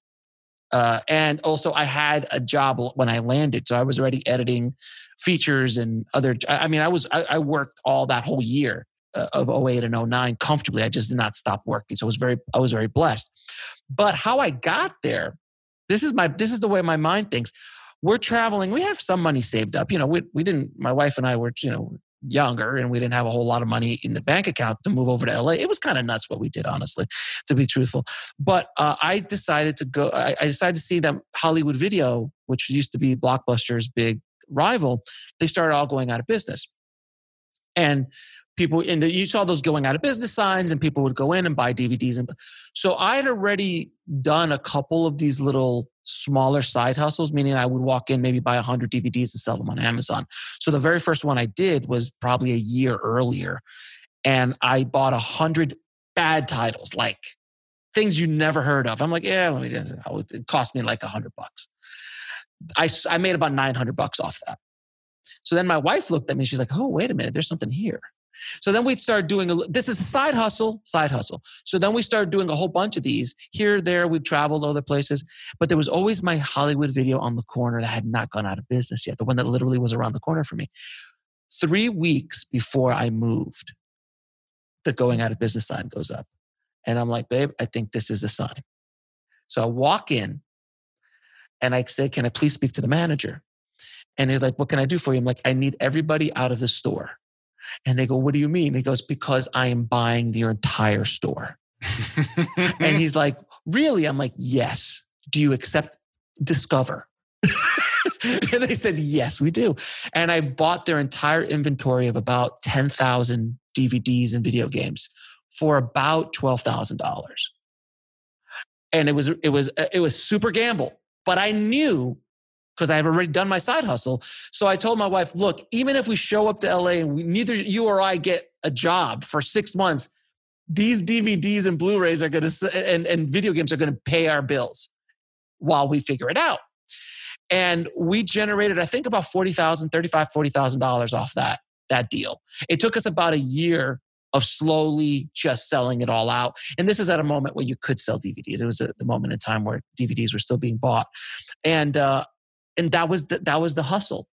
Uh, and also, I had a job when I landed, so I was already editing features and other. I mean, I was I, I worked all that whole year uh, of 08 and 09 comfortably. I just did not stop working, so I was very I was very blessed. But how I got there, this is my this is the way my mind thinks. We're traveling. We have some money saved up. You know, we we didn't. My wife and I were you know younger and we didn't have a whole lot of money in the bank account to move over to LA. It was kind of nuts what we did, honestly, to be truthful. But uh, I decided to go, I, I, decided to see that Hollywood Video, which used to be Blockbuster's big rival, they started all going out of business. And people, and the, you saw those going out of business signs, and people would go in and buy DVDs. And so I had already done a couple of these little smaller side hustles, meaning I would walk in, maybe buy 100 DVDs and sell them on Amazon. So the very first one I did was probably a year earlier. And I bought 100 bad titles, like things you never heard of. I'm like, yeah, let me just, oh, it cost me like 100 bucks. I, I made about 900 bucks off that. So then my wife looked at me. She's like, oh, wait a minute, there's something here. So then we start doing a, this is a side hustle, side hustle. So then we started doing a whole bunch of these here, there. We traveled other places, but there was always my Hollywood video on the corner that had not gone out of business yet. The one that literally was around the corner for me. Three weeks before I moved, the going out of business sign goes up, and I'm like, babe, I think this is the sign. So I walk in, and I say, can I please speak to the manager? And he's like, what can I do for you? I'm like, I need everybody out of the store. And they go, What do you mean? He goes, Because I am buying your entire store. and he's like, Really? I'm like, Yes. Do you accept Discover? and they said, Yes, we do. And I bought their entire inventory of about 10,000 DVDs and video games for about $12,000. And it was, it was, uh, it was super gamble, but I knew because I've already done my side hustle. So I told my wife, look, even if we show up to LA and we, neither you or I get a job for six months, these DVDs and Blu-rays are going to and, and video games are going to pay our bills while we figure it out. And we generated, I think, about forty thousand, thirty-five, forty thousand dollars off that that deal. It took us about a year of slowly just selling it all out. And this is at a moment where you could sell DVDs. It was at the moment in time where DVDs were still being bought. And uh, and that was the, that was the hustle.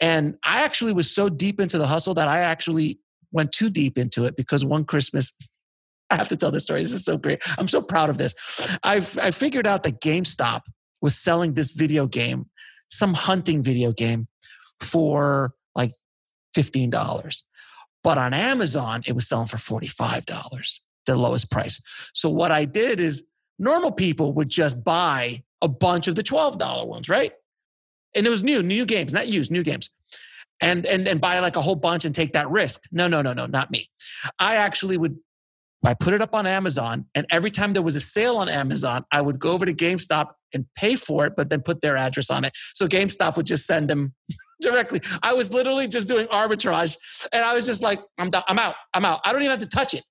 And I actually was so deep into the hustle that I actually went too deep into it because one Christmas, I have to tell this story. This is so great. I'm so proud of this. I I figured out that GameStop was selling this video game, some hunting video game, for like fifteen dollars, but on Amazon it was selling for forty five dollars, the lowest price. So what I did is normal people would just buy a bunch of the twelve dollar ones, right? And it was new, new games, not used, new games. And and and buy like a whole bunch and take that risk. No, no, no, no, not me. I actually would I put it up on Amazon, and every time there was a sale on Amazon, I would go over to GameStop and pay for it, but then put their address on it. So GameStop would just send them directly. I was literally just doing arbitrage, and I was just like, "I'm done. I'm out. I'm out. I don't even have to touch it."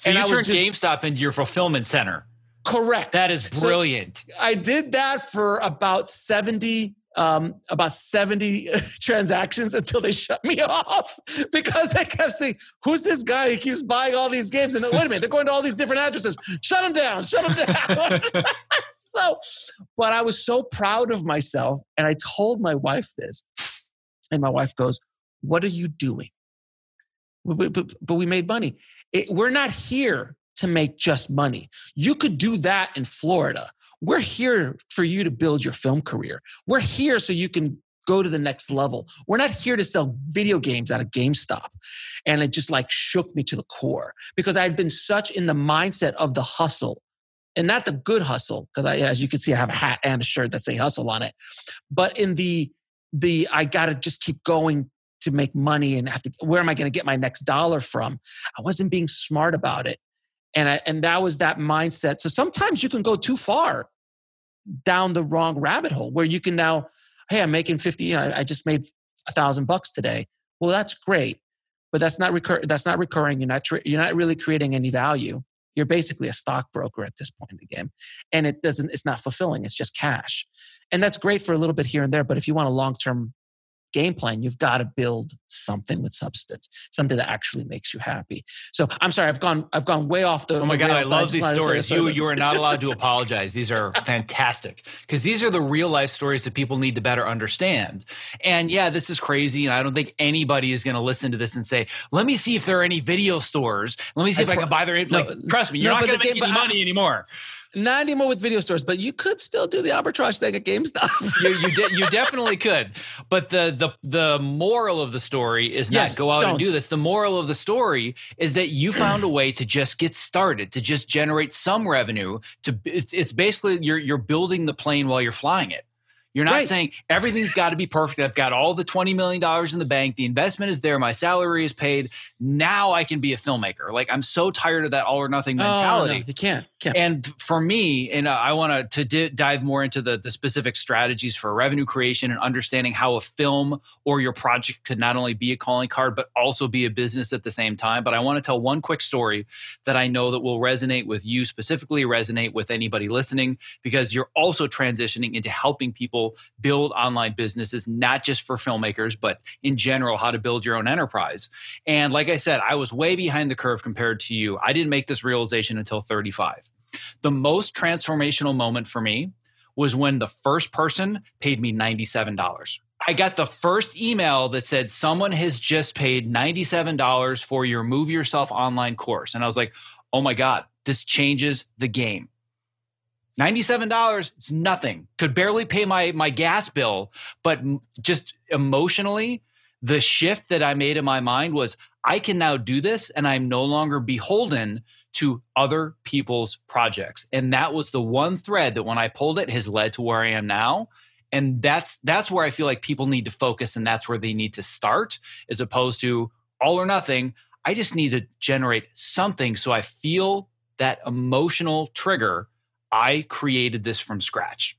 So and you turned just, GameStop into your fulfillment center. Correct. That is brilliant. So I did that for about seventy um, about 70 transactions until they shut me off because they kept saying, Who's this guy? He keeps buying all these games. And then, wait a minute, they're going to all these different addresses. Shut him down, shut him down. so, but I was so proud of myself. And I told my wife this. And my wife goes, What are you doing? But, but, but we made money. It, we're not here to make just money. You could do that in Florida we're here for you to build your film career. We're here so you can go to the next level. We're not here to sell video games at a GameStop. And it just like shook me to the core because I had been such in the mindset of the hustle and not the good hustle because I, as you can see, I have a hat and a shirt that say hustle on it, but in the, the, I got to just keep going to make money and have to, where am I to get my next dollar from? I wasn't being smart about it. And I, and that was that mindset. So sometimes you can go too far down the wrong rabbit hole where you can now, hey, I'm making 50, you know, I just made a thousand bucks today. Well, that's great, but that's not recur- that's not recurring. You're not, you're not really creating any value. You're basically a stockbroker at this point in the game. And it doesn't, it's not fulfilling. It's just cash. And that's great for a little bit here and there. But if you want a long-term game plan, you've got to build something with substance, something that actually makes you happy. So I'm sorry, I've gone, I've gone way off the. Oh my god, I love these stories. You, you are not allowed to apologize. These are fantastic because these are the real life stories that people need to better understand. And yeah, this is crazy, and I don't think anybody is going to listen to this and say, "Let me see if there are any video stores. Let me see if I, I can buy their." Like, no, trust me, you're no, not going to make any money anymore. Not anymore with video stores, but you could still do the arbitrage thing at GameStop. you you, de- you definitely could. But the the the moral of the story is not yes, go out don't. and do this. The moral of the story is that you found a way to just get started, to just generate some revenue. To it's, it's basically you're you're building the plane while you're flying it You're not Right. saying everything's got to be perfect. I've got all the $20 million in the bank. The investment is there. My salary is paid. Now I can be a filmmaker. Like I'm so tired of that all or nothing Oh, no, mentality. you can't. Can't. And for me, and uh, I want to di- dive more into the, the specific strategies for revenue creation and understanding how a film or your project could not only be a calling card, but also be a business at the same time. But I want to tell one quick story that I know that will resonate with you specifically, resonate with anybody listening, because you're also transitioning into helping people build online businesses, not just for filmmakers, but in general, how to build your own enterprise. And like I said, I was way behind the curve compared to you. I didn't make this realization until 35. The most transformational moment for me was when the first person paid me $97. I got the first email that said someone has just paid $97 for your Move Yourself online course. And I was like, oh my God, this changes the game. $97 it's nothing. Could barely pay my my gas bill but just emotionally the shift that i made in my mind was i can now do this and i'm no longer beholden to other people's projects. And that was the one thread that when i pulled it has led to where i am now. And that's that's where i feel like people need to focus and that's where they need to start as opposed to all or nothing. I just need to generate something so i feel that emotional trigger I created this from scratch.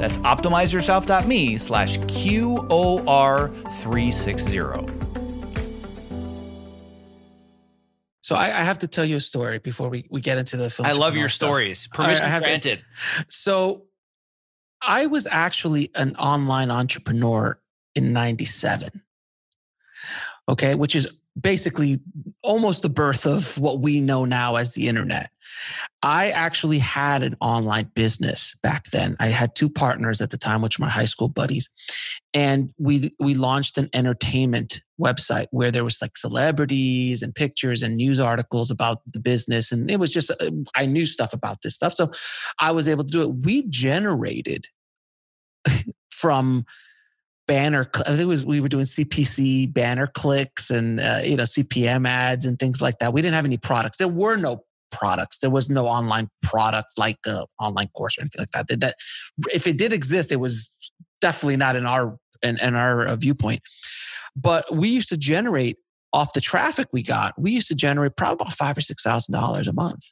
That's optimizeyourself.me slash QOR 360. so I, I have to tell you a story before we, we get into the film. I love your stuff. stories. Permission I have to- granted. So I was actually an online entrepreneur in 97. Okay, which is basically almost the birth of what we know now as the internet. I actually had an online business back then. I had two partners at the time, which were my high school buddies, and we we launched an entertainment website where there was like celebrities and pictures and news articles about the business, and it was just uh, I knew stuff about this stuff, so I was able to do it. We generated from banner. I think it was we were doing CPC banner clicks and uh, you know CPM ads and things like that. We didn't have any products. There were no products. There was no online product like a online course or anything like that. That, that if it did exist, it was definitely not in our in, in our uh, viewpoint. But we used to generate off the traffic we got. We used to generate probably about five or six thousand dollars a month,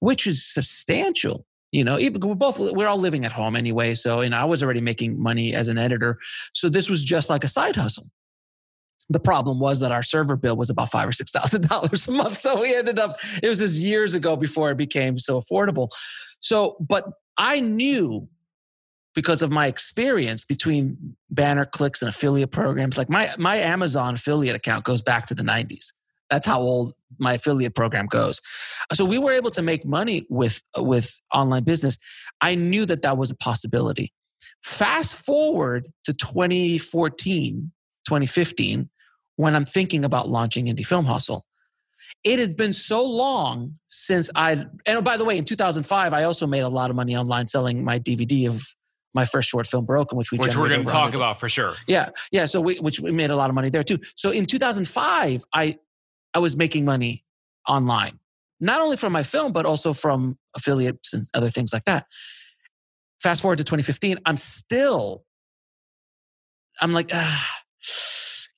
which is substantial. You know, we're both we're all living at home anyway. So, you know, I was already making money as an editor. So this was just like a side hustle. The problem was that our server bill was about five or six thousand dollars a month. So we ended up, it was just years ago before it became so affordable. So, but I knew because of my experience between banner clicks and affiliate programs, like my my Amazon affiliate account goes back to the 90s. That's how old my affiliate program goes. Uh, so we were able to make money with uh, with online business. I knew that that was a possibility. Fast forward to 2014, 2015, when I'm thinking about launching Indie Film Hustle. It has been so long since I, and oh, by the way, in 2005, I also made a lot of money online selling my DVD of my first short film broken which we which we're going to talk about for sure. yeah yeah so we which we made a lot of money there too so in 2005 i i was making money online not only from my film but also from affiliates and other things like that. Fast forward to 2015 i'm still i'm like ah,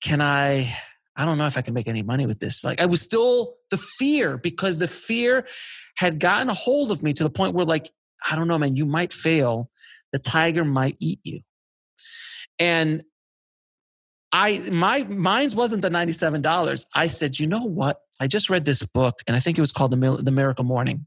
can i i don't know if i can make any money with this. Like i was still the fear because the fear had gotten a hold of me to the point where like i don't know man you might fail. The tiger might eat you. And I my mine's wasn't the ninety seven dollars. I said, you know what? I just read this book, and I think it was called the the Miracle Morning,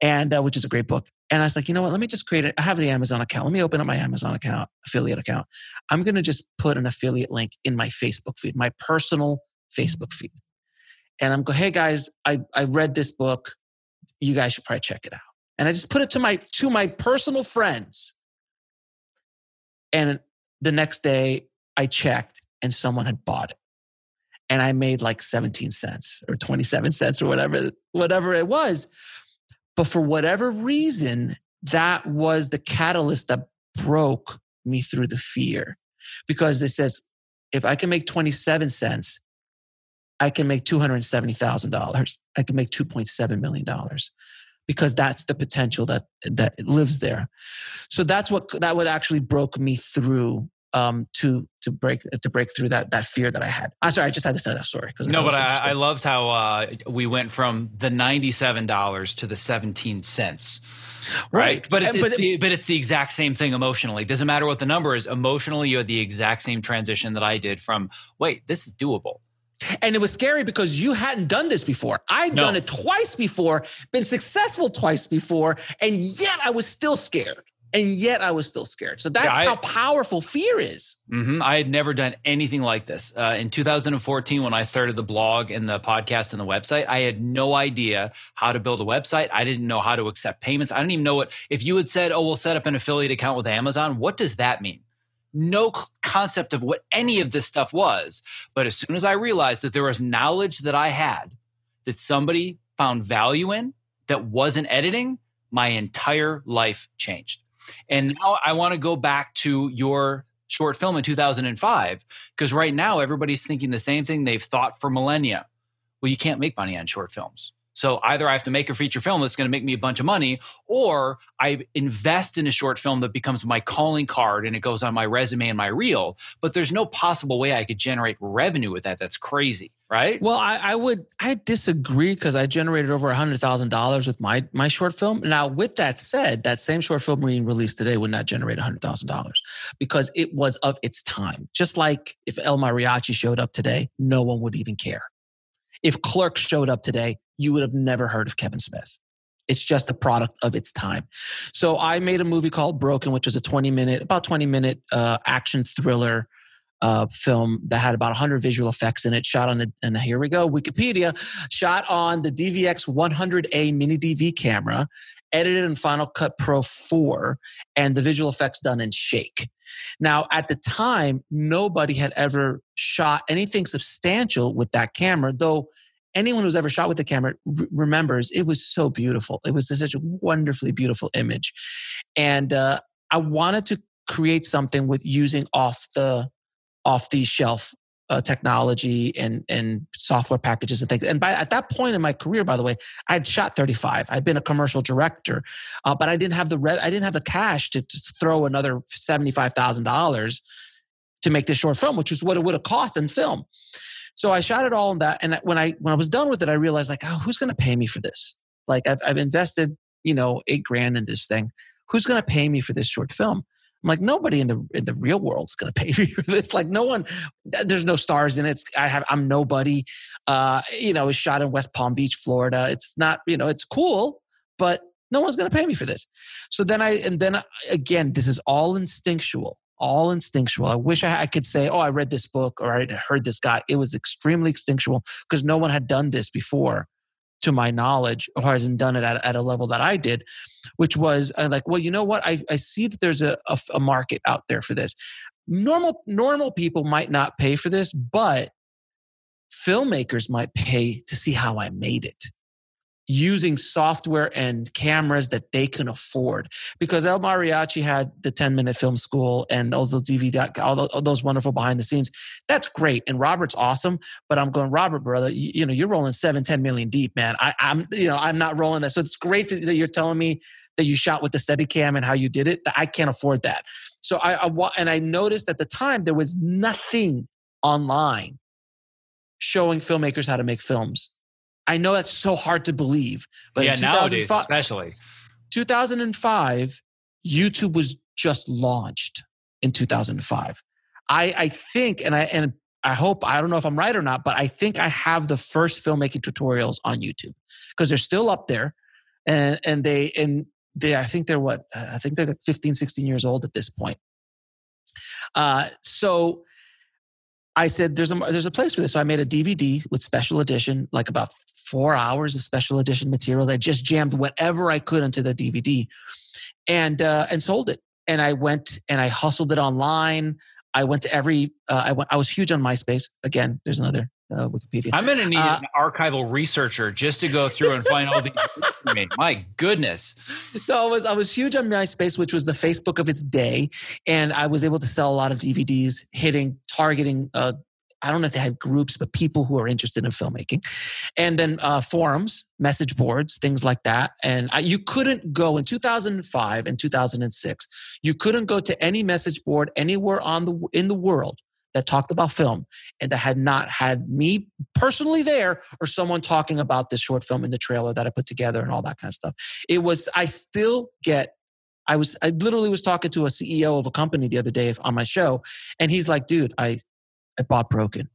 and uh, which is a great book. And I was like, you know what? Let me just create it. I have the Amazon account. Let me open up my Amazon account, affiliate account. I'm to just put an affiliate link in my Facebook feed, my personal Facebook feed, and I'm go, hey guys, I I read this book. You guys should probably check it out. And I just put it to my to my personal friends. And the next day I checked and someone had bought it. And I made like 17 cents or 27 cents or whatever, whatever it was. But for whatever reason, that was the catalyst that broke me through the fear. Because it says, if I can make 27 cents, I can make $270,000. I can make $2.7 million because that's the potential that that lives there. So that's what that what actually broke me through um, to to break to break through that that fear that I had. I'm sorry, I just had to tell that story. No, but I, I, loved how uh, we went from the ninety-seven dollars to the seventeen cents. Right, right. but it's, it's but, the, but it's the exact same thing emotionally. It doesn't matter what the number is. Emotionally, you had the exact same transition that I did from wait, this is doable. And it was scary because you hadn't done this before. I'd no. done it twice before, been successful twice before, and yet I was still scared and yet I was still scared. So that's yeah, I, how powerful fear is. Mm-hmm. I had never done anything like this. Uh, in 2014, when I started the blog and the podcast and the website, I had no idea how to build a website. I didn't know how to accept payments. I didn't even know what, if you had said, oh, we'll set up an affiliate account with Amazon, what does that mean? No concept of what any of this stuff was. But as soon as I realized that there was knowledge that I had that somebody found value in that wasn't editing, my entire life changed. And now I want to go back to your short film in 2005 because right now everybody's thinking the same thing they've thought for millennia. Well, you can't make money on short films. So either I have to make a feature film that's going to make me a bunch of money, or I invest in a short film that becomes my calling card and it goes on my resume and my reel. But there's no possible way I could generate revenue with that. That's crazy, right? Well, I, I would I disagree because I generated over hundred thousand dollars with my my short film. Now, with that said, that same short film being released today would not generate hundred thousand dollars because it was of its time. Just like if El Mariachi showed up today, no one would even care. If Clerks showed up today, you would have never heard of Kevin Smith. It's just a product of its time. So I made a movie called Broken, which was a 20 minute, about 20 minute uh, action thriller uh, film that had about 100 visual effects in it. Shot on the, and here we go, Wikipedia, shot on the DVX 100A mini DV camera, edited in Final Cut Pro 4, and the visual effects done in Shake. Now, at the time, nobody had ever shot anything substantial with that camera, though anyone who's ever shot with the camera r- remembers it was so beautiful. It was such a wonderfully beautiful image. And uh, I wanted to create something with using off the off the shelf uh, technology and and software packages and things. And by at that point in my career, by the way, I had shot 35. I'd been a commercial director, uh, but I didn't have the re- I didn't have the cash to, to throw another seventy five thousand dollars to make this short film, which is what it would have cost in film. So I shot it all in that. And when I when I was done with it, I realized like, oh, who's going to pay me for this? Like I've I've invested you know eight grand in this thing. Who's going to pay me for this short film? I'm like nobody in the in the real world is going to pay me for this. Like no one, there's no stars in it. It's, I have I'm nobody. Uh, you know, it's shot in West Palm Beach, Florida. It's not you know it's cool, but no one's going to pay me for this. So then I and then again, this is all instinctual all instinctual. I wish I, I, could say, oh, I read this book or I heard this guy. It was extremely instinctual because no one had done this before to my knowledge or hasn't done it at, at a level that I did, which was uh, like, well, you know what? I, I see that there's a, a, a market out there for this. Normal, normal people might not pay for this, but filmmakers might pay to see how I made it. Using software and cameras that they can afford. Because El Mariachi had the 10 minute film school and those DVD, all those wonderful behind the scenes. That's great. And Robert's awesome. But I'm going, Robert, brother, you, you know, you're rolling seven, 10 million deep, man. I, am you know, I'm not rolling that. So it's great to, that you're telling me that you shot with the Steadicam and how you did it. I can't afford that. So I, I and I noticed at the time there was nothing online showing filmmakers how to make films. I know that's so hard to believe, but yeah, nowadays especially 2005, YouTube was just launched in 2005. I I think, and I and I hope I don't know if I'm right or not, but I think I have the first filmmaking tutorials on YouTube because they're still up there, and and they and they I think they're what I think they're like 15, 16 years old at this point. Uh, so I said, "There's a there's a place for this." So I made a DVD with special edition, like about four hours of special edition material. that just jammed whatever I could into the DVD, and uh, and sold it. And I went and I hustled it online. I went to every. Uh, I went. I was huge on MySpace. Again, there's another uh, Wikipedia. I'm going to need uh, an archival researcher just to go through and find all these. My goodness. So I was I was huge on MySpace, which was the Facebook of its day, and I was able to sell a lot of DVDs, hitting targeting. Uh, I don't know if they had groups, but people who are interested in filmmaking, and then uh, forums, message boards, things like that. And I, you couldn't go in 2005 and 2006. You couldn't go to any message board anywhere on the in the world that talked about film and that had not had me personally there or someone talking about this short film in the trailer that I put together and all that kind of stuff. It was, I still get, I was, I literally was talking to a CEO of a company the other day on my show, and he's like, dude, I, I bought Broken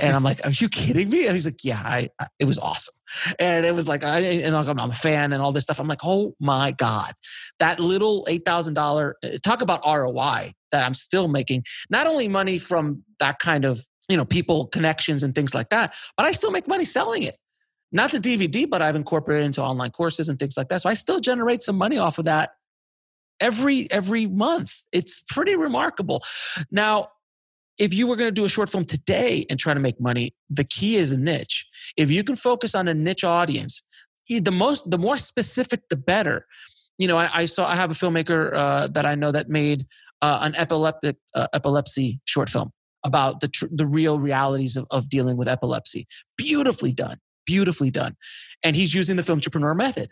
and I'm like, "Are you kidding me?" And he's like, "Yeah, I, I, it was awesome." And it was like, I and I'm a fan and all this stuff. I'm like, "Oh my god, that little eight thousand dollar eh, talk about ROI that I'm still making. Not only money from that kind of you know people connections and things like that, but I still make money selling it. Not the DVD, but I've incorporated into online courses and things like that. So I still generate some money off of that every every month. It's pretty remarkable. Now if you were going to do a short film today and try to make money, the key is a niche. If you can focus on a niche audience, the most, the more specific, the better. You know, I, I saw I have a filmmaker uh, that I know that made uh, an epileptic uh, epilepsy short film about the tr- the real realities of, of dealing with epilepsy. Beautifully done, beautifully done, and he's using the film entrepreneur method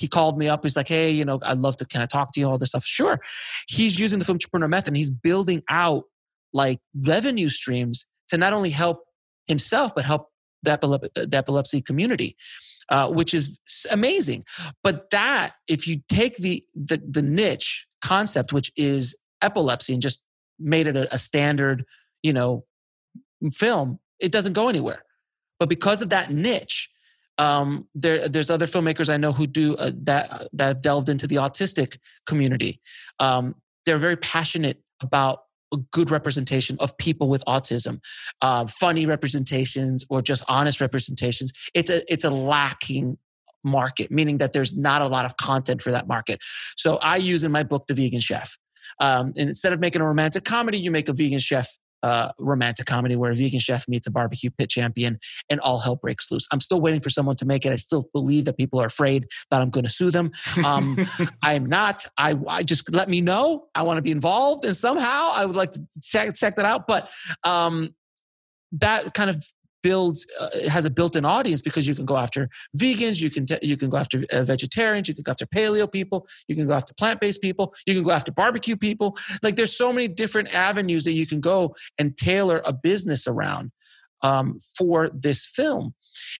he called me up. He's like, hey, you know, I'd love to kind of talk to you, all this stuff. Sure. He's using the film entrepreneur method and he's building out like revenue streams to not only help himself but help the, epilep- the epilepsy community uh, which is amazing but that if you take the, the the niche concept which is epilepsy and just made it a, a standard you know film it doesn't go anywhere but because of that niche um, there, there's other filmmakers I know who do uh, that that have delved into the autistic community. Um, they're very passionate about good representation of people with autism, uh, funny representations or just honest representations. It's a it's a lacking market, meaning that there's not a lot of content for that market. So I use in my book the Vegan Chef. Um, instead of making a romantic comedy, you make a vegan chef uh, romantic comedy where a vegan chef meets a barbecue pit champion and all hell breaks loose. I'm still waiting for someone to make it. I still believe that people are afraid that I'm going to sue them. Um, I'm not. I, I just let me know. I want to be involved, and somehow I would like to check check that out. But um, that kind of builds uh, has a built-in audience because you can go after vegans you can t- you can go after uh, vegetarians you can go after paleo people you can go after plant-based people you can go after barbecue people. Like there's so many different avenues that you can go and tailor a business around um, for this film.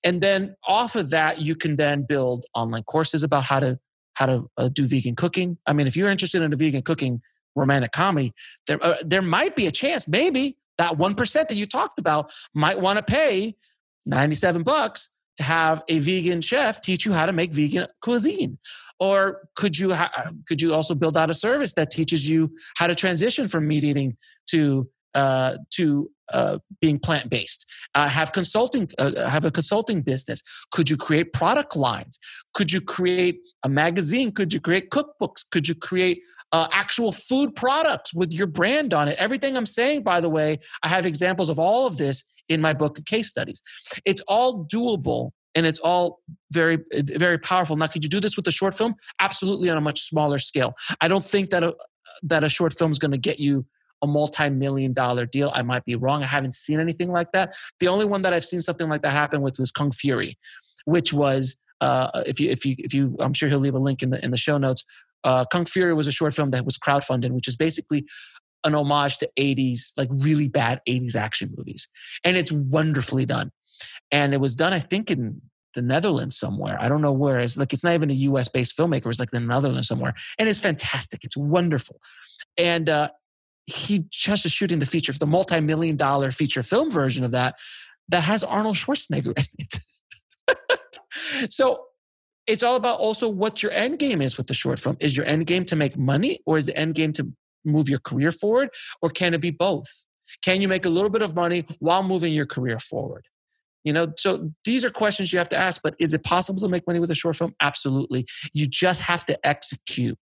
And then off of that you can then build online courses about how to how to uh, do vegan cooking. I mean if you're interested in a vegan cooking romantic comedy there uh, there might be a chance maybe that 1% that you talked about might want to pay 97 bucks to have a vegan chef teach you how to make vegan cuisine or could you ha- could you also build out a service that teaches you how to transition from meat eating to uh, to uh, being plant based. Uh, have consulting. Uh, have a consulting business. Could you create product lines? Could you create a magazine? Could you create cookbooks? Could you create uh, actual food products with your brand on it. Everything I'm saying, by the way, I have examples of all of this in my book of case studies. It's all doable and it's all very very powerful. Now could you do this with a short film? Absolutely on a much smaller scale. I don't think that a that a short film is going to get you a multi-million dollar deal. I might be wrong. I haven't seen anything like that. The only one that i've seen something like that happen with was kung fury which was uh, if you if you if you i'm sure he'll leave a link in the in the show notes uh, kung fury was a short film that was crowdfunded which is basically an homage to 80s like really bad 80s action movies and it's wonderfully done and it was done, I think, in the Netherlands somewhere. I don't know where. It's like it's not even a U.S. based filmmaker. It's like the Netherlands somewhere, and it's fantastic. It's wonderful, and uh, he just is shooting the feature, the multi million dollar feature film version of that that has Arnold Schwarzenegger in it. so it's all about also what your end game is with the short film. Is your end game to make money, or is the end game to move your career forward, or can it be both? Can you make a little bit of money while moving your career forward? You know, so these are questions you have to ask. But is it possible to make money with a short film? Absolutely. You just have to execute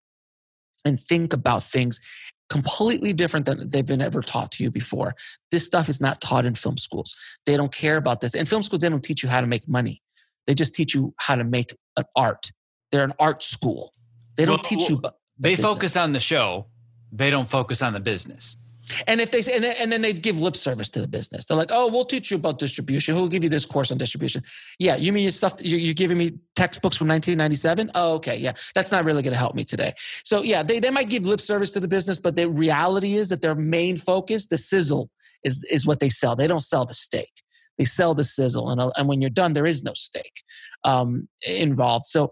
and think about things completely different than they've been ever taught to you before. This stuff is not taught in film schools. They don't care about this. In film schools, they don't teach you how to make money. They just teach you how to make an art. They're an art school. They don't well, teach you. but they business. focus on the show. They don't focus on the business. And if they and then, and then they give lip service to the business. They're like, "Oh, we'll teach you about distribution. Who'll give you this course on distribution?" Yeah, you mean your stuff? You're, giving me textbooks from 1997? Oh, okay, yeah, that's not really going to help me today. So yeah, they they might give lip service to the business, but the reality is that their main focus, the sizzle, is is what they sell. They don't sell the steak. They sell the sizzle, and and when you're done, there is no steak um, involved. So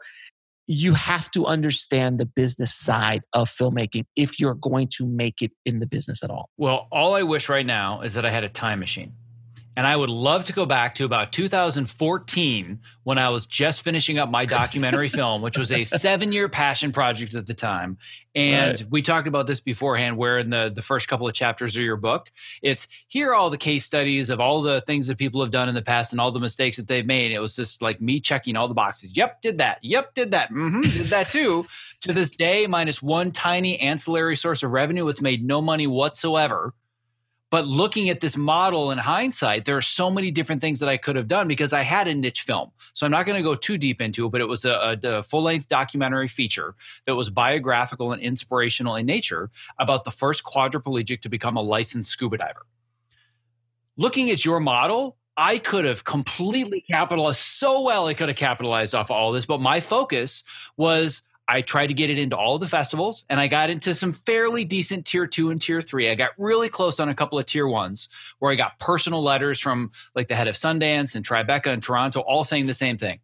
you have to understand the business side of filmmaking if you're going to make it in the business at all. Well, all I wish right now is that I had a time machine. And I would love to go back to about 2014 when I was just finishing up my documentary film, which was a seven year passion project at the time. And right. we talked about this beforehand, where in the, the first couple of chapters of your book, it's here are all the case studies of all the things that people have done in the past and all the mistakes that they've made. It was just like me checking all the boxes. Yep, did that. Yep, did that. Mm-hmm, did that too. to this day, minus one tiny ancillary source of revenue, it's made no money whatsoever but looking at this model in hindsight, there are so many different things that I could have done because I had a niche film. So I'm not going to go too deep into it, but it was a, a, full length documentary feature that was biographical and inspirational in nature about the first quadriplegic to become a licensed scuba diver. Looking at your model, I could have completely capitalized so well. I could have capitalized off all this, but my focus was I tried to get it into all the festivals and I got into some fairly decent tier two and tier three. I got really close on a couple of tier ones where I got personal letters from like the head of Sundance and Tribeca and Toronto, all saying the same thing.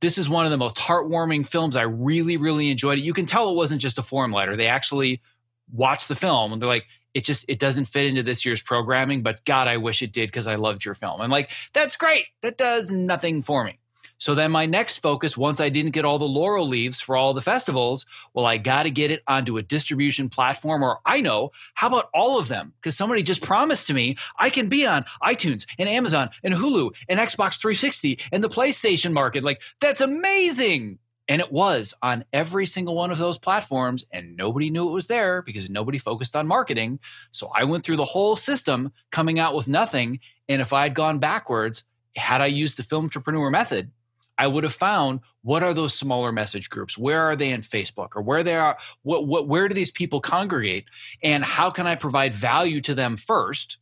This is one of the most heartwarming films. I really, really enjoyed it. You can tell it wasn't just a form letter. They actually watched the film and they're like, it just it doesn't fit into this year's programming, but God, I wish it did because I loved your film. I'm like, that's great. That does nothing for me. So then my next focus, once I didn't get all the laurel leaves for all the festivals, well, I got to get it onto a distribution platform or I know, how about all of them? Because somebody just promised to me I can be on iTunes and Amazon and Hulu and Xbox 360 and the PlayStation market. Like, that's amazing. And it was on every single one of those platforms, and nobody knew it was there because nobody focused on marketing. So I went through the whole system coming out with nothing. And if I had gone backwards, had I used the film entrepreneur method, I would have found what are those smaller message groups? Where are they in Facebook or where they are? What, what, where do these people congregate? And how can I provide value to them first?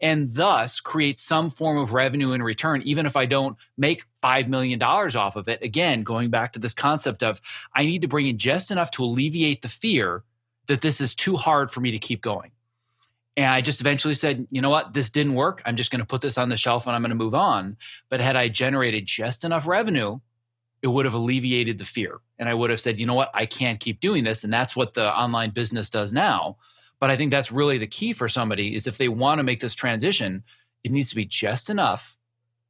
And thus create some form of revenue in return, even if I don't make $5 million off of it. Again, going back to this concept of I need to bring in just enough to alleviate the fear that this is too hard for me to keep going. And I just eventually said, you know what, this didn't work. I'm just going to put this on the shelf and I'm going to move on. But had I generated just enough revenue, it would have alleviated the fear. And I would have said, you know what, I can't keep doing this. And that's what the online business does now. But I think that's really the key for somebody is if they want to make this transition, it needs to be just enough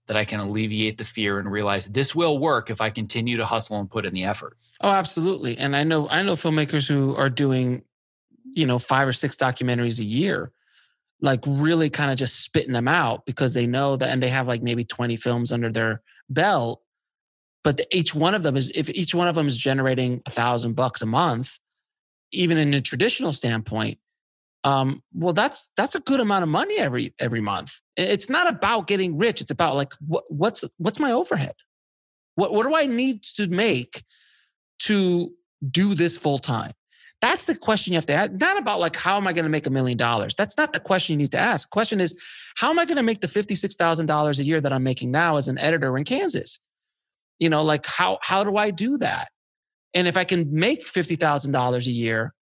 that I can alleviate the fear and realize this will work if I continue to hustle and put in the effort. Oh, absolutely. And I know I know filmmakers who are doing you know, five or six documentaries a year, like really kind of just spitting them out because they know that, and they have like maybe 20 films under their belt. But the, each one of them is, if each one of them is generating a thousand bucks a month, even in a traditional standpoint, um, well, that's that's a good amount of money every every month. It's not about getting rich; it's about like what, what's what's my overhead. What what do I need to make to do this full time? That's the question you have to ask. Not about like how am I going to make a million dollars? That's not the question you need to ask. Question is how am I going to make the fifty six thousand dollars a year that I'm making now as an editor in Kansas? You know, like how how do I do that? And if I can make fifty thousand dollars a year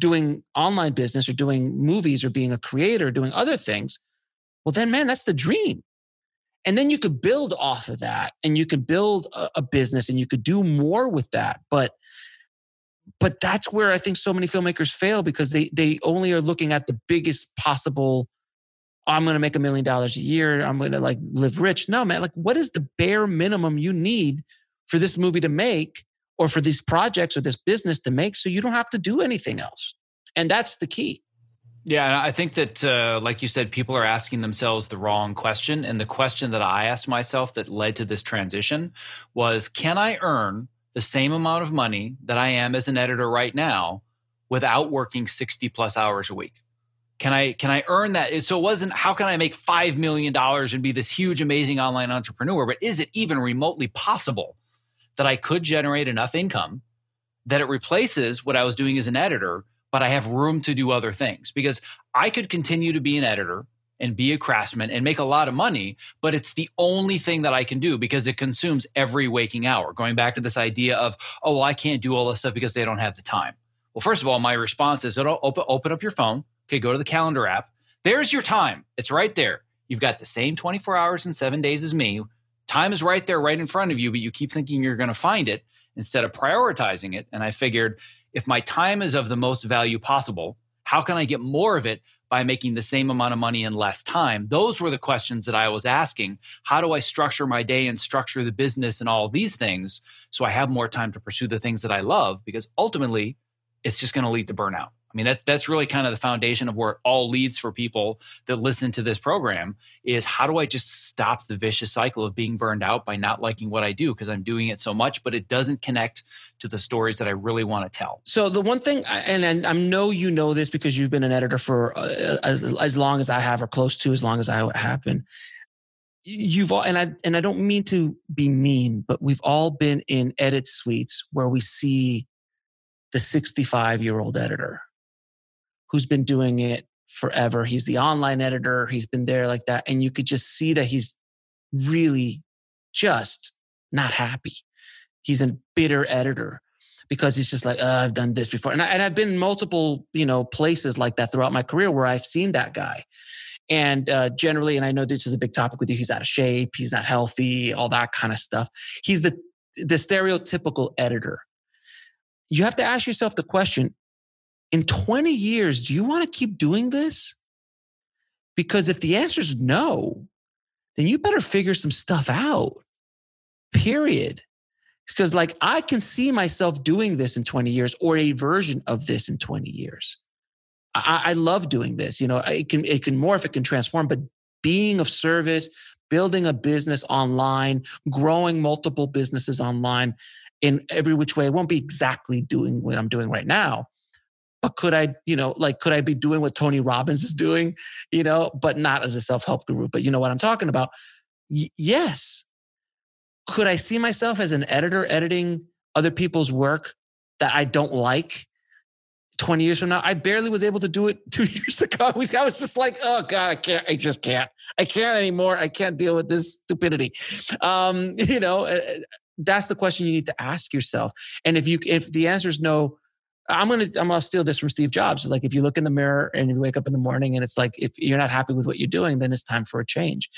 doing online business or doing movies or being a creator, or doing other things, well, then man, that's the dream. And then you could build off of that and you could build a, a business and you could do more with that. But but that's where I think so many filmmakers fail because they they only are looking at the biggest possible. I'm going to make a million dollars a year. I'm going to like live rich. No, man. Like, what is the bare minimum you need for this movie to make, or for these projects or this business to make, so you don't have to do anything else? And that's the key. Yeah, I think that, uh, like you said, people are asking themselves the wrong question. And the question that I asked myself that led to this transition was Can I earn the same amount of money that I am as an editor right now without working 60 plus hours a week? Can I can I earn that? So it wasn't how can I make 5 million dollars and be this huge amazing online entrepreneur, but is it even remotely possible that I could generate enough income that it replaces what I was doing as an editor, but I have room to do other things? Because I could continue to be an editor and be a craftsman and make a lot of money, but it's the only thing that I can do because it consumes every waking hour. Going back to this idea of, oh, well, I can't do all this stuff because they don't have the time. Well, first of all, my response is open, open up your phone. Okay, go to the calendar app. There's your time. It's right there. You've got the same 24 hours and seven days as me. Time is right there, right in front of you, but you keep thinking you're going to find it instead of prioritizing it. And I figured if my time is of the most value possible, how can I get more of it by making the same amount of money in less time? Those were the questions that I was asking. How do I structure my day and structure the business and all these things so I have more time to pursue the things that I love? Because ultimately, it's just going to lead to burnout. I mean, that's that's really kind of the foundation of where it all leads for people that listen to this program is how do I just stop the vicious cycle of being burned out by not liking what I do because I'm doing it so much, but it doesn't connect to the stories that I really want to tell. So the one thing, and, and I know you know this because you've been an editor for uh, as as long as I have, or close to as long as I have been. You've all, and I and I don't mean to be mean, but we've all been in edit suites where we see the 65 year old editor who's been doing it forever. He's the online editor. He's been there like that. And you could just see that he's really just not happy. He's a bitter editor because he's just like, oh, I've done this before. And, I, and I've been multiple, you know, places like that throughout my career where I've seen that guy. And uh, generally, and I know this is a big topic with you, he's out of shape, he's not healthy, all that kind of stuff. He's the the stereotypical editor. You have to ask yourself the question in 20 years, do you want to keep doing this? Because if the answer is no, then you better figure some stuff out, period. Because, like, I can see myself doing this in 20 years or a version of this in 20 years. I, I love doing this. You know, it can, it can morph, it can transform, but being of service, building a business online, growing multiple businesses online in every which way, I won't be exactly doing what I'm doing right now but could I, you know, like, could I be doing what Tony Robbins is doing, you know, but not as a self help guru? But you know what I'm talking about? Y- yes. Could I see myself as an editor editing other people's work that I don't like 20 years from now? I barely was able to do it two years ago. I was, just like, oh God, I can't, I just can't. I can't anymore. I can't deal with this stupidity. Um, you know, that's the question you need to ask yourself. And if you, if the answer is no, I'm gonna I'm gonna steal this from Steve Jobs. Like if you look in the mirror and you wake up in the morning and it's like if you're not happy with what you're doing, then it's time for a change.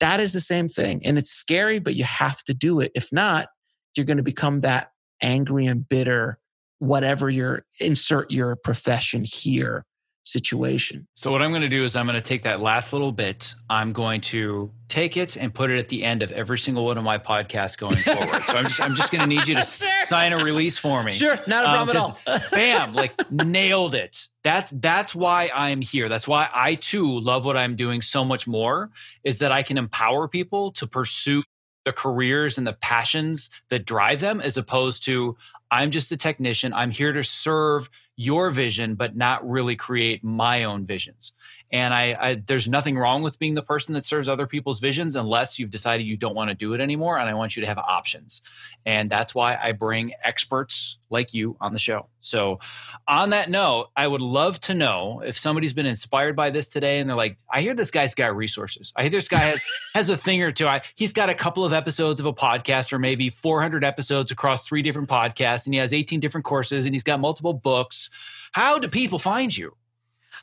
That is the same thing. And it's scary, but you have to do it. If not, you're gonna become that angry and bitter, whatever your insert your profession here situation. So what I'm going to do is I'm going to take that last little bit. I'm going to take it and put it at the end of every single one of my podcasts going forward. so I'm just I'm just going to need you to sure. sign a release for me. Sure, not a problem um, at all. bam, like nailed it. That's that's why I'm here. That's why I too love what I'm doing so much more is that I can empower people to pursue the careers and the passions that drive them as opposed to I'm just a technician. I'm here to serve your vision, but not really create my own visions. And I, I, there's nothing wrong with being the person that serves other people's visions unless you've decided you don't want to do it anymore. And I want you to have options. And that's why I bring experts like you on the show. So, on that note, I would love to know if somebody's been inspired by this today and they're like, I hear this guy's got resources. I hear this guy has has a thing or two. I, he's got a couple of episodes of a podcast or maybe 400 episodes across three different podcasts and he has 18 different courses and he's got multiple books. How do people find you?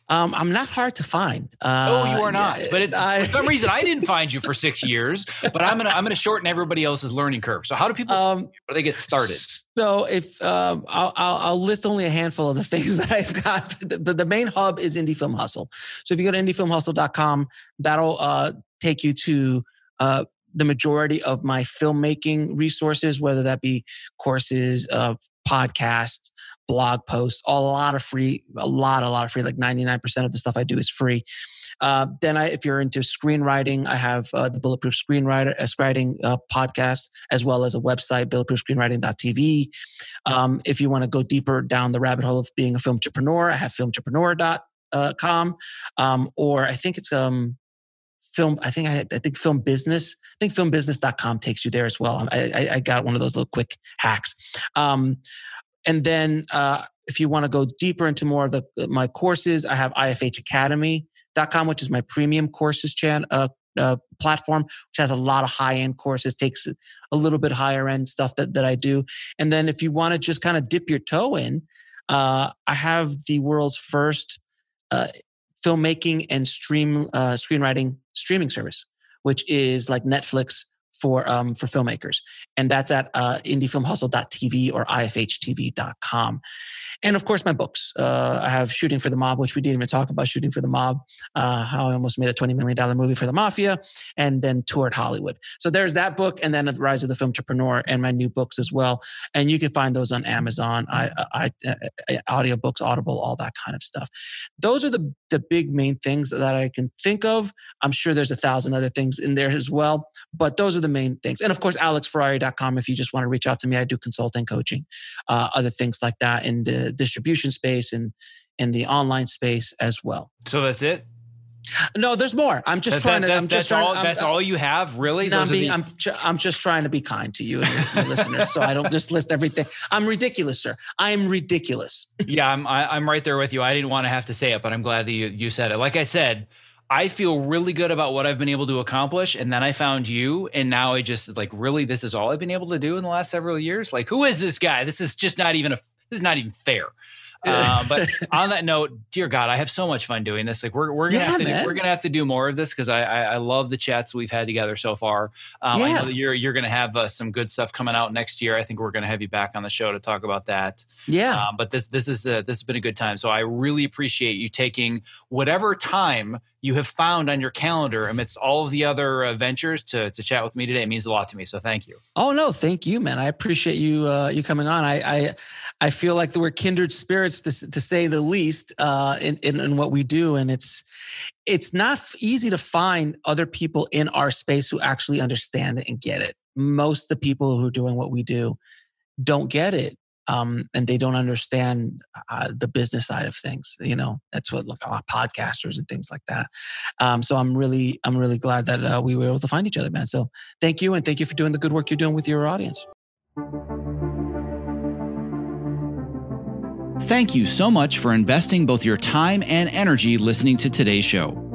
Um, I'm not hard to find. Uh, oh, you are not. yeah, but it's, I- for some reason, I didn't find you for six years. But I'm gonna I'm gonna shorten everybody else's learning curve. So how do people? Um, they get started? So if um, I'll, I'll, I'll list only a handful of the things that I've got. The, the, the main hub is Indie Film Hustle. So if you go to indiefilmhustle.com, that'll uh, take you to uh, the majority of my filmmaking resources, whether that be courses, uh, podcasts, blog posts, a lot of free, a lot, a lot of free. Like ninety nine percent of the stuff I do is free. Uh, then, I, if you're into screenwriting, I have uh, the Bulletproof Screenwriter uh, Screenwriting uh, podcast, as well as a website, bulletproofscreenwriting.tv. Um, if you want to go deeper down the rabbit hole of being a film entrepreneur, I have filmentrepreneur.com, um, or I think it's um, film. I think I, I think film business. I think filmbusiness.com takes you there as well. I, I, I got one of those little quick hacks. Um, and then uh, if you want to go deeper into more of the my courses, I have ifhacademy.com, which is my premium courses chan, uh, uh, platform, which has a lot of high end courses, takes a little bit higher end stuff that, that I do. And then if you want to just kind of dip your toe in, uh, I have the world's first uh, filmmaking and stream uh, screenwriting streaming service, which is like Netflix for um, for filmmakers, and that's at uh, indiefilmhustle.tv or ifhtv.com. And of course, my books. Uh, I have Shooting for the Mob, which we didn't even talk about. Shooting for the Mob, uh, how I almost made a twenty million dollar movie for the mafia, and then toured Hollywood. So there's that book, and then Rise of the Film Entrepreneur, and my new books as well. And you can find those on Amazon, I, I, I audiobooks, Audible, all that kind of stuff. Those are the the big main things that I can think of. I'm sure there's a thousand other things in there as well, but those are the main things. And of course, alexferrari.com if you just want to reach out to me. I do consulting, coaching, uh, other things like that in the distribution space and in the online space as well. So that's it. No, there's more. I'm just That- trying that- to. that- I'm that's just trying. all. I'm, that's all you have, really. No, I'm, being, the- I'm, I'm just trying to be kind to you and your, listeners, so I don't just list everything. I'm ridiculous, sir. I am ridiculous. yeah, I'm I, I'm right there with you. I didn't want to have to say it, but I'm glad that you you said it. Like I said, I feel really good about what I've been able to accomplish, and then I found you, and now I just like really this is all I've been able to do in the last several years. Like, who is this guy? This is just not even a this is not even fair. Um, but on that note, dear God, I have so much fun doing this. Like we're we're gonna Yeah, have to do, we're gonna have to do more of this because I, I I love the chats we've had together so far. Um, I know that you're you're gonna have uh, some good stuff coming out next year. I think we're gonna have you back on the show to talk about that. Yeah. Um, but this this is uh, this has been a good time. So I really appreciate you taking whatever time you have found on your calendar amidst all of the other uh, ventures to to chat with me today. It means a lot to me. So thank you. Oh no, thank you, man. I appreciate you uh, you coming on. I I, I feel like we're kindred spirits to, to say the least uh, in, in in what we do, and it's it's not easy to find other people in our space who actually understand it and get it. Most of the people who are doing what we do don't get it. Um, and they don't understand uh, the business side of things. You know, that's what like a lot of podcasters and things like that. Um, so I'm really, I'm really glad that uh, we were able to find each other, man. So thank you, and thank you for doing the good work you're doing with your audience. Thank you so much for investing both your time and energy listening to today's show.